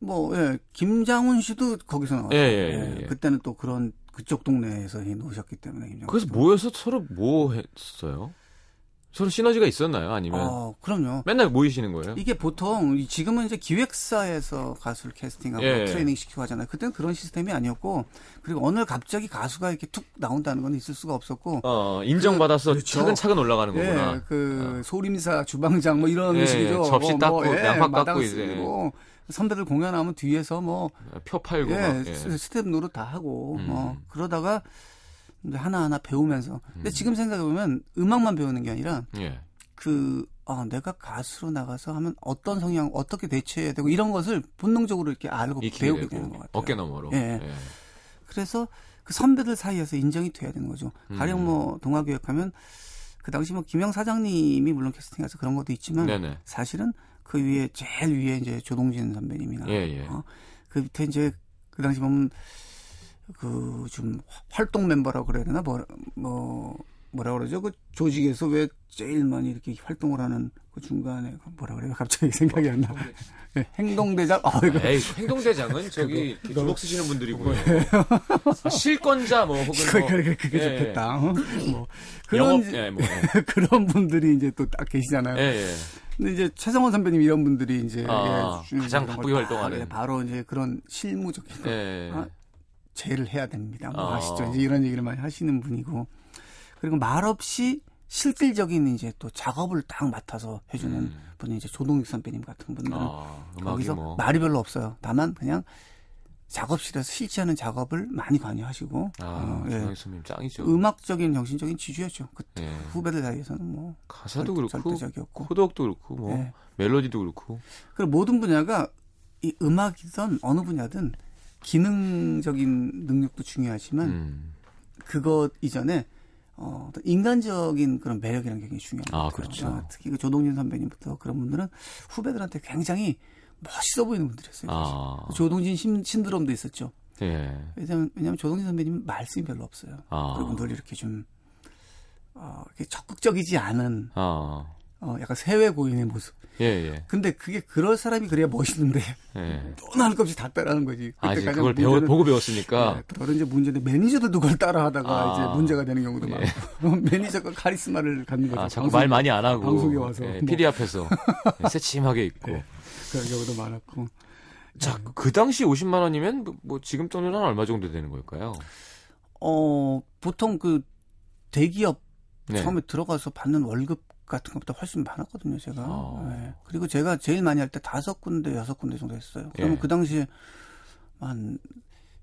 Speaker 3: 뭐 예, 김장훈 씨도 거기서 나왔어요.
Speaker 1: 예, 예, 예, 예.
Speaker 3: 그때는 또 그런 그쪽 동네에서 노셨기 때문에 김장훈.
Speaker 1: 그래서. 모여서 서로 뭐 했어요? 서로 시너지가 있었나요? 아니면
Speaker 3: 어, 그럼요.
Speaker 1: 맨날 모이시는 거예요?
Speaker 3: 이게 보통 이- 지금은 이제 기획사에서 가수를 캐스팅하고
Speaker 1: 예.
Speaker 3: 트레이닝 시키고 하잖아요. 그때는 그런 시스템이 아니었고 그리고 어느 날 갑자기 가수가 이렇게 툭 나온다는 건 있을 수가 없었고
Speaker 1: 어, 인정받아서
Speaker 3: 그- 그렇죠.
Speaker 1: 차근차근 올라가는
Speaker 3: 예,
Speaker 1: 거구나.
Speaker 3: 그 소림사 주방장 뭐 이런
Speaker 1: 예,
Speaker 3: 식이죠.
Speaker 1: 예, 접시
Speaker 3: 뭐,
Speaker 1: 닦고,
Speaker 3: 뭐, 예,
Speaker 1: 양파 깎고
Speaker 3: 마당
Speaker 1: 이제.
Speaker 3: 선배들 공연하면 뒤에서 뭐
Speaker 1: 표 팔고
Speaker 3: 예,
Speaker 1: 막. 예.
Speaker 3: 스- 스텝 노릇 다 하고
Speaker 1: 음.
Speaker 3: 뭐 그러다가 이제 하나하나 배우면서 근데
Speaker 1: 음.
Speaker 3: 지금 생각해 보면 음악만 배우는 게 아니라
Speaker 1: 예.
Speaker 3: 그 아, 내가 가수로 나가서 하면 어떤 성향 어떻게 대처해야 되고 이런 것을 본능적으로 이렇게 알고 배우게
Speaker 1: 되고,
Speaker 3: 되는 것 같아요.
Speaker 1: 어깨 너머로.
Speaker 3: 예. 그래서 그 선배들 사이에서 인정이 돼야 되는 거죠.
Speaker 1: 음.
Speaker 3: 가령 뭐 동아교육 하면 그 당시 뭐 김영 사장님이 물론 캐스팅해서 그런 것도 있지만
Speaker 1: 네네.
Speaker 3: 사실은 그 위에 제일 위에 이제 조동진 선배님이나
Speaker 1: 예, 예.
Speaker 3: 어, 그 밑에 이제 그 당시 보면 그 좀 활동 멤버라고 그래야 되나 뭐, 뭐 뭐라 그러죠 그 조직에서 왜 제일 많이 이렇게 활동을 하는 그 중간에 그 뭐라 그래요 갑자기 생각이 안 나. 예, 행동대장 어 이거
Speaker 1: 에이, 행동대장은 저기 주먹 쓰시는 분들이고요. 아, 실권자 뭐 혹은
Speaker 3: 그,
Speaker 1: 뭐
Speaker 3: 그, 그게
Speaker 1: 예,
Speaker 3: 좋겠다. 어? 뭐 그런
Speaker 1: 영업 예, 뭐. 예.
Speaker 3: 그런 분들이 이제 또 딱 계시잖아요.
Speaker 1: 예, 예.
Speaker 3: 근데 이제 최성원 선배님 이런 분들이 이제
Speaker 1: 아,
Speaker 3: 예,
Speaker 1: 가장 바쁘게
Speaker 3: 걸
Speaker 1: 활동하는.
Speaker 3: 다, 예, 바로 이제 그런 실무적인
Speaker 1: 예.
Speaker 3: 아, 제를 해야 됩니다. 뭐
Speaker 1: 아.
Speaker 3: 아시죠? 이제 이런 얘기를 많이 하시는 분이고 그리고 말없이 실질적인 이제 또 작업을 딱 맡아서 해주는
Speaker 1: 음.
Speaker 3: 분이 이제 조동익 선배님 같은 분들은
Speaker 1: 아,
Speaker 3: 거기서
Speaker 1: 뭐.
Speaker 3: 말이 별로 없어요. 다만 그냥 작업실에서 실시하는 작업을 많이 관여하시고
Speaker 1: 아,
Speaker 3: 어, 예.
Speaker 1: 선배님 짱이죠.
Speaker 3: 음악적인 정신적인 지주였죠. 그
Speaker 1: 예.
Speaker 3: 후배들 사이에서는 뭐
Speaker 1: 가사도
Speaker 3: 절-
Speaker 1: 그렇고
Speaker 3: 절대적이었고
Speaker 1: 코드도 그렇고 뭐
Speaker 3: 예.
Speaker 1: 멜로디도 그렇고
Speaker 3: 그리고 모든 분야가 이 음악이든 어느 분야든 기능적인 능력도 중요하지만
Speaker 1: 음.
Speaker 3: 그것 이전에 어, 어떤 인간적인 그런 매력이라는 게 굉장히 중요한 것
Speaker 1: 아,
Speaker 3: 같아요.
Speaker 1: 그렇죠.
Speaker 3: 아, 특히 그 조동진 선배님부터 그런 분들은 후배들한테 굉장히 멋있어 보이는 분들이었어요.
Speaker 1: 아.
Speaker 3: 조동진 신, 신드롬도 있었죠.
Speaker 1: 예.
Speaker 3: 왜냐면, 왜냐면 조동진 선배님 말씀이 별로 없어요.
Speaker 1: 아.
Speaker 3: 그리고 늘 이렇게 좀, 어, 이렇게 적극적이지 않은,
Speaker 1: 아.
Speaker 3: 어, 약간 세외 고인의 모습.
Speaker 1: 예, 예.
Speaker 3: 근데 그게 그럴 사람이 그래야 멋있는데,
Speaker 1: 예.
Speaker 3: 너나 할것 없이 다 따라하는 거지.
Speaker 1: 아, 그걸 배워,
Speaker 3: 문제는-
Speaker 1: 보고 배웠으니까.
Speaker 3: 네, 그런 이제 문제인데 매니저들도 그걸 따라하다가
Speaker 1: 아.
Speaker 3: 이제 문제가 되는 경우도
Speaker 1: 예.
Speaker 3: 많고 매니저가 카리스마를 갖는 거죠.
Speaker 1: 아, 자꾸
Speaker 3: 방송-
Speaker 1: 말 많이 안 하고.
Speaker 3: 방송에 와서
Speaker 1: 예,
Speaker 3: 뭐.
Speaker 1: PD 앞에서. 예, 새침하게 있고.
Speaker 3: 예. 그런 경우도 많았고.
Speaker 1: 자, 그 당시 50만 원이면 뭐, 뭐 지금 돈으로 한 얼마 정도 되는 걸까요?
Speaker 3: 어 보통 그 대기업
Speaker 1: 네.
Speaker 3: 처음에 들어가서 받는 월급 같은 것보다 훨씬 많았거든요, 제가.
Speaker 1: 아.
Speaker 3: 예. 그리고 제가 제일 많이 할 때 다섯 군데, 여섯 군데 정도 했어요. 그러면
Speaker 1: 예.
Speaker 3: 그 당시에 한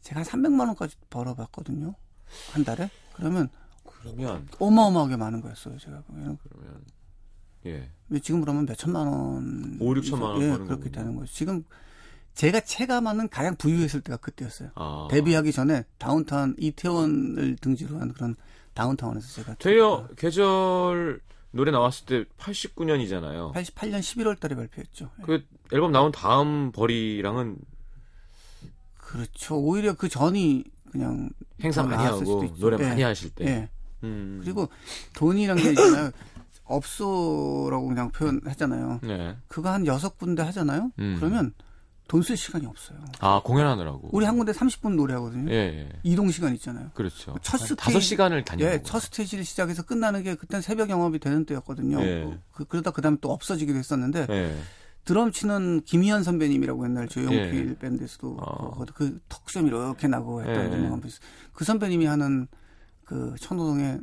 Speaker 3: 제가 한 300만 원까지 벌어봤거든요. 한 달에. 그러면
Speaker 1: 그러면
Speaker 3: 어마어마하게 많은 거였어요, 제가 보면.
Speaker 1: 그러면 예.
Speaker 3: 지금 그러면 몇 천만 원.
Speaker 1: 오, 육천만 원
Speaker 3: 예, 그렇게. 되는 거죠. 지금 제가 체감하는 가장 부유했을 때가 그때였어요.
Speaker 1: 아.
Speaker 3: 데뷔하기 전에 다운타운 이태원을 등지로 한 그런 다운타운에서 제가
Speaker 1: 되려 계절 노래 나왔을 때 89년이잖아요.
Speaker 3: 88년 11월 달에 발표했죠. 예.
Speaker 1: 그 앨범 나온 다음 벌이랑은
Speaker 3: 그렇죠. 오히려 그 전이 그냥
Speaker 1: 행사
Speaker 3: 더
Speaker 1: 많이 하고. 노래
Speaker 3: 예.
Speaker 1: 많이 하실 때.
Speaker 3: 예.
Speaker 1: 음.
Speaker 3: 그리고 돈이란 게 있잖아요. 업소라고 그냥 표현했잖아요.
Speaker 1: 네.
Speaker 3: 그거 한 여섯 군데 하잖아요.
Speaker 1: 음.
Speaker 3: 그러면 돈 쓸 시간이 없어요.
Speaker 1: 아, 공연하느라고.
Speaker 3: 우리 한 군데 30분 노래하거든요.
Speaker 1: 예, 예.
Speaker 3: 이동 시간 있잖아요.
Speaker 1: 그렇죠. 첫한
Speaker 3: 스테이지-
Speaker 1: 다섯 시간을 다니는
Speaker 3: 예. 첫 스테이지를 시작해서 끝나는 게 그땐 새벽 영업이 되는 때였거든요.
Speaker 1: 예.
Speaker 3: 그, 그러다 그 다음에 또 없어지기도 했었는데
Speaker 1: 예.
Speaker 3: 드럼 치는 김희연 선배님이라고 옛날 조용필
Speaker 1: 예.
Speaker 3: 밴드에서도
Speaker 1: 어.
Speaker 3: 그, 그 턱시험 이렇게 나고 했던
Speaker 1: 예.
Speaker 3: 유명한 분. 그 선배님이 하는 그 천호동에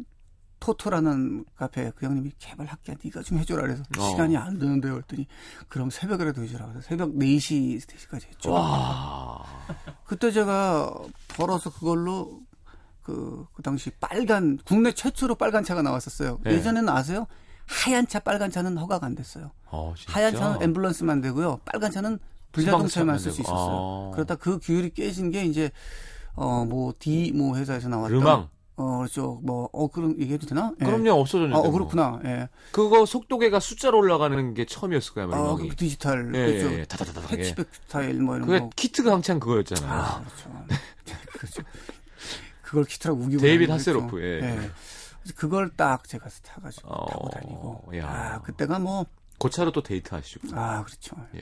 Speaker 3: 토토라는 카페 그 형님이 개발 할게 네가 좀 해줘라 그래서
Speaker 1: 어.
Speaker 3: 시간이 안 되는데 그랬더니 그럼 새벽이라도 해주라 그래서 새벽 4시 스테이지까지 했죠.
Speaker 1: 와.
Speaker 3: 그때 제가 벌어서 그걸로 그, 그 당시 빨간, 국내 최초로 빨간 차가 나왔었어요.
Speaker 1: 네.
Speaker 3: 예전에는 아세요? 하얀 차, 빨간 차는 허가가 안 됐어요.
Speaker 1: 어?
Speaker 3: 하얀 차는 앰뷸런스만 되고요. 빨간 차는 불자동차만 쓸 수. 있었어요.
Speaker 1: 아.
Speaker 3: 그러다 그 규율이 깨진 게 이제, 어, 뭐, D, 뭐, 회사에서 나왔던.
Speaker 1: 르망.
Speaker 3: 어, 그렇죠. 뭐, 어, 그럼 얘기해도 되나? 예.
Speaker 1: 그럼요, 없어졌는데.
Speaker 3: 아, 어,
Speaker 1: 뭐.
Speaker 3: 그렇구나. 예.
Speaker 1: 그거 속도계가 숫자로 올라가는 게 처음이었을 거야,
Speaker 3: 아. 그 디지털.
Speaker 1: 예,
Speaker 3: 그렇죠.
Speaker 1: 예, 예. 다다다다. 예.
Speaker 3: 해치백 스타일 뭐 이런
Speaker 1: 그게
Speaker 3: 거.
Speaker 1: 키트가 한창 그거였잖아요.
Speaker 3: 아, 그렇죠. 그렇죠. 그걸 키트라고 우기고. 그랬죠.
Speaker 1: 하셀호프, 예.
Speaker 3: 그래서 그걸 딱 제가 타가지고
Speaker 1: 어,
Speaker 3: 타고 다니고.
Speaker 1: 야.
Speaker 3: 아, 그때가 뭐,
Speaker 1: 그 차로 또 데이트 하시고.
Speaker 3: 아, 그렇죠.
Speaker 1: 예.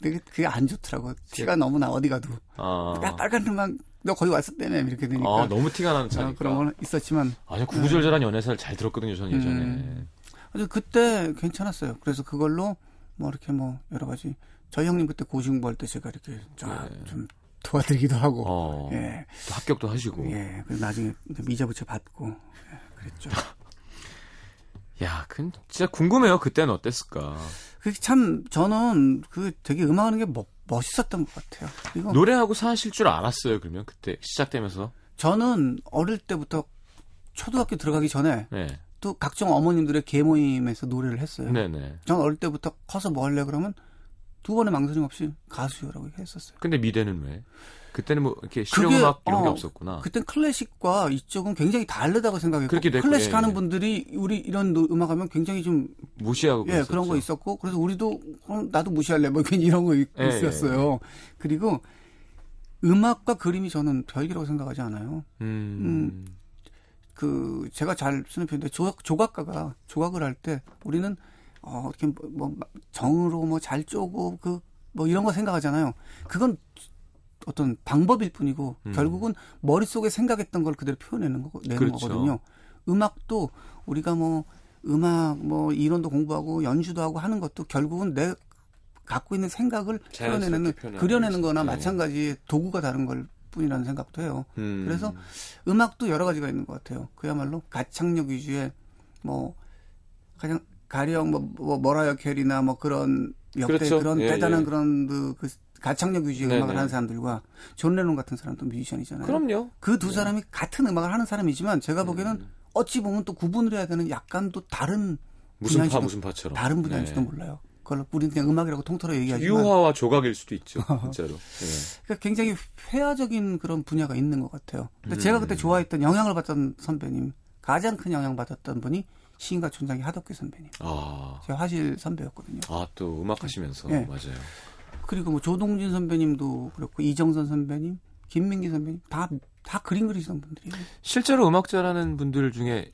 Speaker 3: 근데 그게- 안 좋더라고. 티가 너무나 어디 가도.
Speaker 1: 아.
Speaker 3: 야, 빨간 등만, 너 거기 왔을 때네. 이렇게 되니까.
Speaker 1: 아, 너무 티가 나는
Speaker 3: 아,
Speaker 1: 차니까.
Speaker 3: 그런 건 있었지만.
Speaker 1: 아주 구구절절한 연애사를 잘 들었거든요, 저는 예전에.
Speaker 3: 음. 아주 그때 괜찮았어요. 그래서 그걸로 뭐 이렇게 뭐 여러 가지. 저희 형님 그때 고시공부할 때 제가 이렇게 쫙좀 도와드리기도 하고.
Speaker 1: 네. 어.
Speaker 3: 예.
Speaker 1: 또 합격도 하시고.
Speaker 3: 예. 그래서 나중에 미자 부채 받고. 예, 그랬죠.
Speaker 1: 야, 그 진짜 궁금해요. 그때는 어땠을까?
Speaker 3: 그게 참 저는 그 되게 음악하는 게 멋, 멋있었던 것 같아요. 그리고
Speaker 1: 노래하고 사실 줄 알았어요, 그러면 그때 시작되면서.
Speaker 3: 저는 어릴 때부터 초등학교 들어가기 전에
Speaker 1: 네.
Speaker 3: 또 각종 어머님들의 계모임에서 노래를 했어요.
Speaker 1: 네네.
Speaker 3: 전 어릴 때부터 커서 뭐 할래 그러면 두 번의 망설임 없이 가수요라고 했었어요.
Speaker 1: 근데 미대는 왜? 그때는 뭐 이렇게 실용음악 이런 게
Speaker 3: 어,
Speaker 1: 없었구나.
Speaker 3: 그땐 클래식과 이쪽은 굉장히 다르다고 생각했고 클래식
Speaker 1: 예,
Speaker 3: 하는
Speaker 1: 예.
Speaker 3: 분들이 우리 이런 노- 음악 하면 굉장히 좀
Speaker 1: 무시하고
Speaker 3: 예,
Speaker 1: 그랬었죠.
Speaker 3: 그런 거 있었고 그래서 우리도 그럼 나도 무시할래 뭐 이런 거 있-
Speaker 1: 예,
Speaker 3: 있었어요. 그리고 음악과 그림이 저는 별개라고 생각하지 않아요.
Speaker 1: 음.
Speaker 3: 그 제가 잘 쓰는 표현인데 조각, 조각가가 조각을 할 때 우리는 어 이렇게 뭐, 뭐 정으로 뭐 잘 쪼고 그 뭐 이런 거 생각하잖아요. 그건 어떤 방법일 뿐이고
Speaker 1: 음.
Speaker 3: 결국은 머릿속에 생각했던 걸 그대로 표현내는 거 내는
Speaker 1: 그렇죠.
Speaker 3: 거거든요. 음악도 우리가 뭐 음악 뭐 이론도 공부하고 연주도 하고 하는 것도 결국은 내 갖고 있는 생각을 표현내는
Speaker 1: 표현하는
Speaker 3: 그려내는 거나.
Speaker 1: 네.
Speaker 3: 마찬가지 도구가 다른 걸 뿐이라는 생각도 해요.
Speaker 1: 음.
Speaker 3: 그래서 음악도 여러 가지가 있는 것 같아요. 그야말로 가창력 위주의 뭐 가장 가령 뭐, 뭐 머라이어 캐리나 뭐 그런 역대
Speaker 1: 그렇죠.
Speaker 3: 그런
Speaker 1: 예,
Speaker 3: 대단한
Speaker 1: 예.
Speaker 3: 그런 그, 그 가창력 위주의
Speaker 1: 네네.
Speaker 3: 음악을 하는 사람들과 존 레논 같은 사람도 뮤지션이잖아요.
Speaker 1: 그럼요.
Speaker 3: 그 두 사람이 같은 음악을 하는 사람이지만 제가 보기에는
Speaker 1: 음.
Speaker 3: 어찌 보면 또 구분을 해야 되는 약간 또 다른
Speaker 1: 무슨 파 무슨 파처럼.
Speaker 3: 다른 분야일지도
Speaker 1: 네.
Speaker 3: 몰라요. 그걸 우리는 그냥 음악이라고 통틀어 얘기하지만
Speaker 1: 유화와 조각일 수도 있죠, 진짜로. 예.
Speaker 3: 그러니까 굉장히 회화적인 그런 분야가 있는 것 같아요. 근데
Speaker 1: 음.
Speaker 3: 제가 그때 좋아했던 영향을 받던 선배님 가장 큰 영향 받았던 분이 시인과 촌장의 하덕규 선배님.
Speaker 1: 아,
Speaker 3: 제가 화실 선배였거든요.
Speaker 1: 아, 또 음악 하시면서.
Speaker 3: 예.
Speaker 1: 맞아요.
Speaker 3: 그리고 뭐 조동진 선배님도 그렇고 이정선 선배님, 김민기 선배님 다 다 그림 그리시는 분들이에요.
Speaker 1: 실제로 음악 잘하는 분들 중에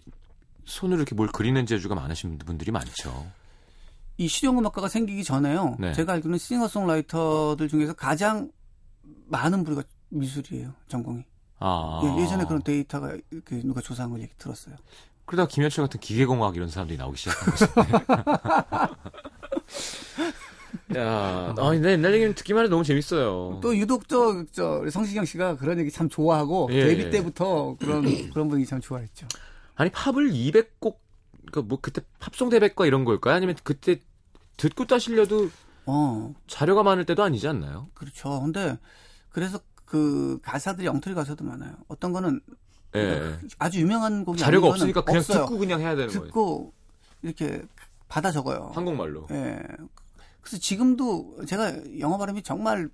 Speaker 1: 손으로 이렇게 뭘 그리는 재주가 많으신 분들이 많죠.
Speaker 3: 이 실용음악가가 생기기 전에요.
Speaker 1: 네.
Speaker 3: 제가 알기로는 싱어송라이터들 중에서 가장 많은 부류가 미술이에요. 전공이.
Speaker 1: 아.
Speaker 3: 예, 전에 그런 데이터가 이렇게 누가 조사한 걸 얘기 들었어요.
Speaker 1: 그러다가 김현철 같은 기계공학 이런 사람들이 나오기 시작한 거죠. 야, 아, 근데 옛날 얘기는 듣기만 해도 너무 재밌어요.
Speaker 3: 또 유독 저, 저 성시경 씨가 그런 얘기 참 좋아하고
Speaker 1: 예,
Speaker 3: 데뷔
Speaker 1: 예.
Speaker 3: 때부터 그런 그런 분위기 참 좋아했죠.
Speaker 1: 아니 팝을 200곡 그뭐 그때 팝송 대백과 이런 걸까요? 아니면 그때 듣고 따시려도
Speaker 3: 어,
Speaker 1: 자료가 많을 때도 아니지 않나요?
Speaker 3: 그렇죠. 근데 그래서 그 가사들이 엉터리 가사도 많아요. 어떤 거는
Speaker 1: 예.
Speaker 3: 아주 유명한 곡이
Speaker 1: 자료가 없으니까 그냥
Speaker 3: 없어요.
Speaker 1: 듣고 그냥 해야 되는 거예요.
Speaker 3: 듣고 이렇게 받아 적어요.
Speaker 1: 한국말로.
Speaker 3: 예. 그래서 지금도 제가 영어 발음이 정말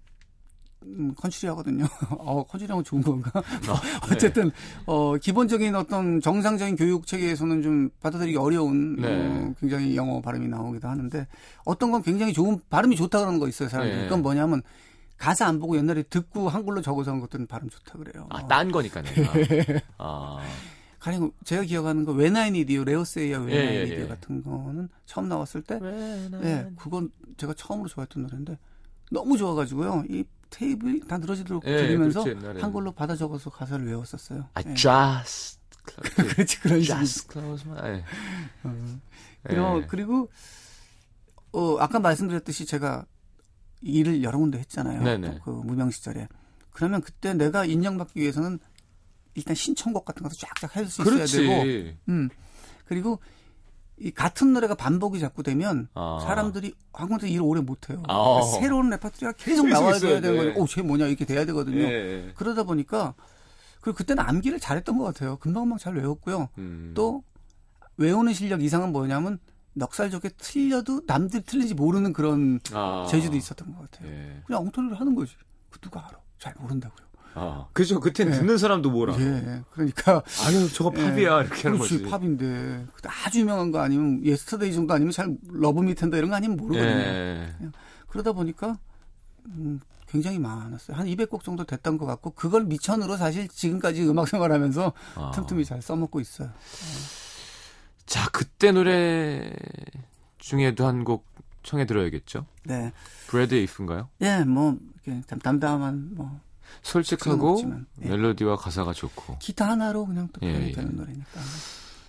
Speaker 3: 음, 컨츄리 하거든요. 어, 컨츄리하면 좋은 건가?
Speaker 1: 아, 네.
Speaker 3: 어쨌든, 어, 기본적인 어떤 정상적인 교육 체계에서는 좀 받아들이기 어려운,
Speaker 1: 네.
Speaker 3: 어, 굉장히 영어 발음이 나오기도 하는데, 어떤 건 굉장히 좋은, 발음이 좋다 그러는 거 있어요, 사람들이.
Speaker 1: 네.
Speaker 3: 그건 뭐냐면, 가사 안 보고 옛날에 듣고 한글로 적어서 한 것들은 발음 좋다 그래요.
Speaker 1: 아, 딴 거니까 내가. 아.
Speaker 3: 가령 제가 기억하는 거, You, 레오세이야 When
Speaker 1: 예, 예, 예.
Speaker 3: 같은 거는 처음 나왔을 때,
Speaker 1: 네.
Speaker 3: 예, 그건 제가 처음으로 좋아했던 노래인데 너무 좋아가지고요. 이 테이블이 다 늘어지도록
Speaker 1: 예,
Speaker 3: 들리면서
Speaker 1: 그렇지.
Speaker 3: 한글로 받아 적어서 가사를 외웠었어요.
Speaker 1: I
Speaker 3: 예.
Speaker 1: just
Speaker 3: 그렇지 그런 식으로.
Speaker 1: just close my.
Speaker 3: 그리고,
Speaker 1: 예.
Speaker 3: 그리고 어 아까 말씀드렸듯이 제가 일을 여러 군데 했잖아요.
Speaker 1: 네네.
Speaker 3: 또그 무명 시절에. 그러면 그때 내가 인정받기 위해서는 일단 신청곡 같은 것도 쫙쫙 할수 있어야
Speaker 1: 그렇지.
Speaker 3: 되고, 음 그리고 이 같은 노래가 반복이 자꾸 되면
Speaker 1: 아.
Speaker 3: 사람들이 한 곳에서 일을 오래 못해요.
Speaker 1: 아.
Speaker 3: 새로운 레파토리가 계속 나와야
Speaker 1: 있어야
Speaker 3: 되는
Speaker 1: 돼.
Speaker 3: 거죠. 오, 쟤 뭐냐 이렇게 돼야 되거든요.
Speaker 1: 예.
Speaker 3: 그러다 보니까 그리고 그때는 암기를 잘했던 것 같아요. 금방금방 잘 외웠고요.
Speaker 1: 음.
Speaker 3: 또 외우는 실력 이상은 뭐냐면 넉살 좋게 틀려도 남들이 틀린지 모르는 그런
Speaker 1: 아.
Speaker 3: 재주도 있었던 것 같아요.
Speaker 1: 예.
Speaker 3: 그냥 엉터리를 하는 거지. 그 누가 알아? 잘 모른다고요.
Speaker 1: 아. 그죠. 그때 는
Speaker 3: 예.
Speaker 1: 듣는 사람도 뭐라.
Speaker 3: 예. 그러니까
Speaker 1: 아유, 저거 팝이야. 이렇게 하는
Speaker 3: 그렇지
Speaker 1: 거지.
Speaker 3: 팝인데 그때 아주 유명한 거 아니면 Yesterday 정도 아니면 잘 Love Me Tender 이런 거 아니면 모르거든요.
Speaker 1: 예.
Speaker 3: 그러다 보니까 음, 굉장히 많았어요. 한 200곡 정도 됐던 것 같고 그걸 밑천으로 사실 지금까지 음악 생활하면서
Speaker 1: 아.
Speaker 3: 틈틈이 잘 써먹고 있어요.
Speaker 1: 자, 그때 노래 중에도 한 곡 청해 들어야겠죠?
Speaker 3: 네,
Speaker 1: Bread If인가요?
Speaker 3: 예, 뭐 이렇게 참 담담한 뭐
Speaker 1: 솔직하고
Speaker 3: 예.
Speaker 1: 멜로디와 가사가 좋고.
Speaker 3: 기타 하나로 그냥 또
Speaker 1: 예,
Speaker 3: 표현이
Speaker 1: 예.
Speaker 3: 되는 노래니까.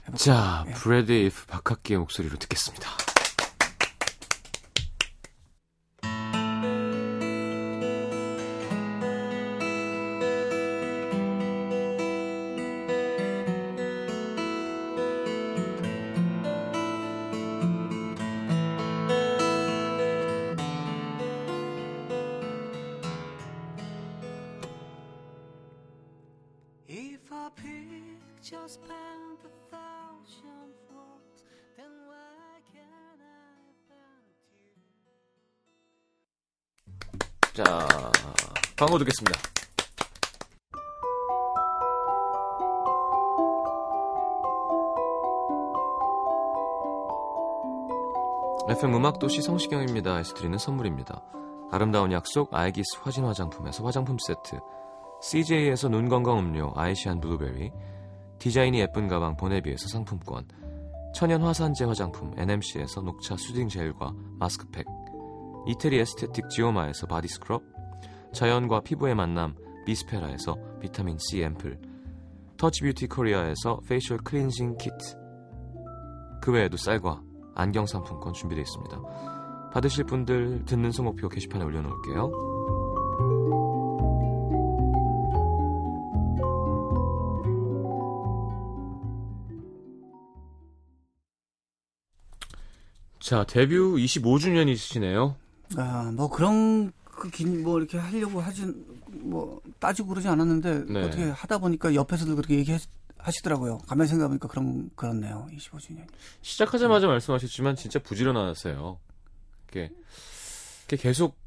Speaker 3: 해볼게요.
Speaker 1: 자,
Speaker 3: 예.
Speaker 1: Bread If 박학기의 목소리로 듣겠습니다. 광고 듣겠습니다. FM 음악 도시 성시경입니다 에서 드리는 선물입니다. 아름다운 약속 아이기스 화진 화장품에서 화장품 세트. CJ에서 눈 건강 음료 아이시안 블루베리. 디자인이 예쁜 가방 보네비에서 상품권. 천연 화산재 화장품 NMC에서 녹차 수딩 젤과 마스크팩. 이태리 aesthetic 지오마에서 body scrub 자연과 피부의 만남 비스페라에서 비타민 C 앰플 터치 뷰티 코리아에서 facial cleansing kit 그 외에도 쌀과 안경 상품권 준비되어 있습니다. 받으실 분들 듣는 선곡표 게시판에 올려놓을게요. 자 데뷔 25주년이시네요.
Speaker 3: 아, 뭐 그런 그긴뭐 이렇게 하려고 하진 뭐 따지고 그러지 않았는데
Speaker 1: 네.
Speaker 3: 어떻게 하다 보니까 옆에서도 그렇게 얘기하시더라고요. 가만 생각해보니까 그런 그렇네요. 25주년.
Speaker 1: 시작하자마자 말씀하셨지만 진짜 부지런하세요. 이렇게, 이렇게 계속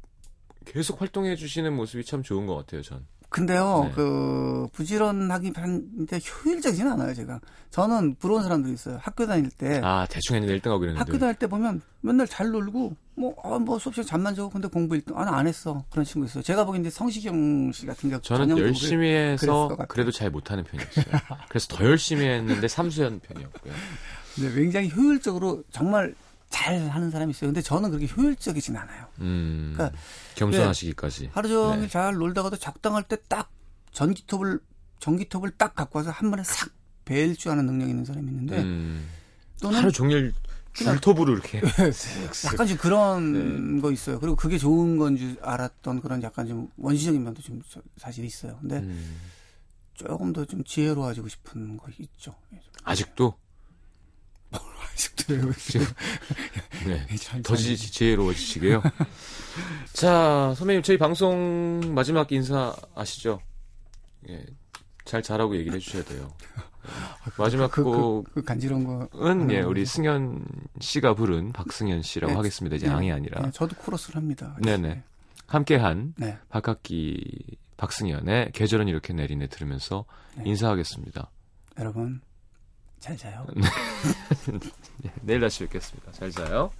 Speaker 1: 계속 활동해 주시는 모습이 참 좋은 것 같아요. 전.
Speaker 3: 근데요,
Speaker 1: 네.
Speaker 3: 그 부지런하긴 한데 효율적이진 않아요. 제가 저는 부러운 사람들이 있어요. 학교 다닐 때
Speaker 1: 아, 대충 했는데 1등하고 이랬는데.
Speaker 3: 학교 다닐 때 보면 맨날 잘 놀고 뭐, 아, 뭐 수업 시간 잠만 자고 근데 공부 1등. 아, 나안 했어. 그런 친구 있어요. 제가 보기엔 성시경 씨 같은 경우
Speaker 1: 저는 열심히 해서. 그래도 잘 못하는 편이었어요. 그래서 더 열심히 했는데 삼수연 편이었고요.
Speaker 3: 네, 굉장히 효율적으로 정말 잘 하는 사람이 있어요. 근데 저는 그렇게 효율적이진 않아요.
Speaker 1: 음,
Speaker 3: 그러니까
Speaker 1: 겸손하시기까지.
Speaker 3: 하루 종일
Speaker 1: 네.
Speaker 3: 잘 놀다가도 적당할 때 딱 전기톱을 전기톱을 딱 갖고 와서 한 번에 싹벨줄 아는 능력이 있는 사람이 있는데
Speaker 1: 음,
Speaker 3: 또는
Speaker 1: 하루 종일 줄톱으로 이렇게.
Speaker 3: 약간 좀 그런
Speaker 1: 네.
Speaker 3: 거 있어요. 그리고 그게 좋은 건 줄 알았던 그런 약간 좀 원시적인 면도 좀 저- 사실 있어요. 근데
Speaker 1: 음,
Speaker 3: 조금 더 좀 지혜로워지고 싶은 거 있죠.
Speaker 1: 아직도
Speaker 3: 있어요.
Speaker 1: 네.
Speaker 3: 참-
Speaker 1: 더 지, 지혜로워지시게요. 자, 선배님 저희 방송 마지막 인사 아시죠? 예, 잘 잘하고 얘기를 해주셔야 돼요. 마지막
Speaker 3: 그, 그,
Speaker 1: 곡은
Speaker 3: 그 간지러운 거.
Speaker 1: 예, 우리. 승현 씨가 부른 박승현 씨라고
Speaker 3: 네,
Speaker 1: 하겠습니다. 이제
Speaker 3: 네,
Speaker 1: 양이 아니라
Speaker 3: 네, 저도 코러스를 합니다.
Speaker 1: 네네. 함께한
Speaker 3: 네.
Speaker 1: 박학기 박승현의 계절은 이렇게 내리네 들으면서
Speaker 3: 네.
Speaker 1: 인사하겠습니다.
Speaker 3: 여러분 잘 자요.
Speaker 1: 예, 내일 다시 뵙겠습니다. 잘 자요.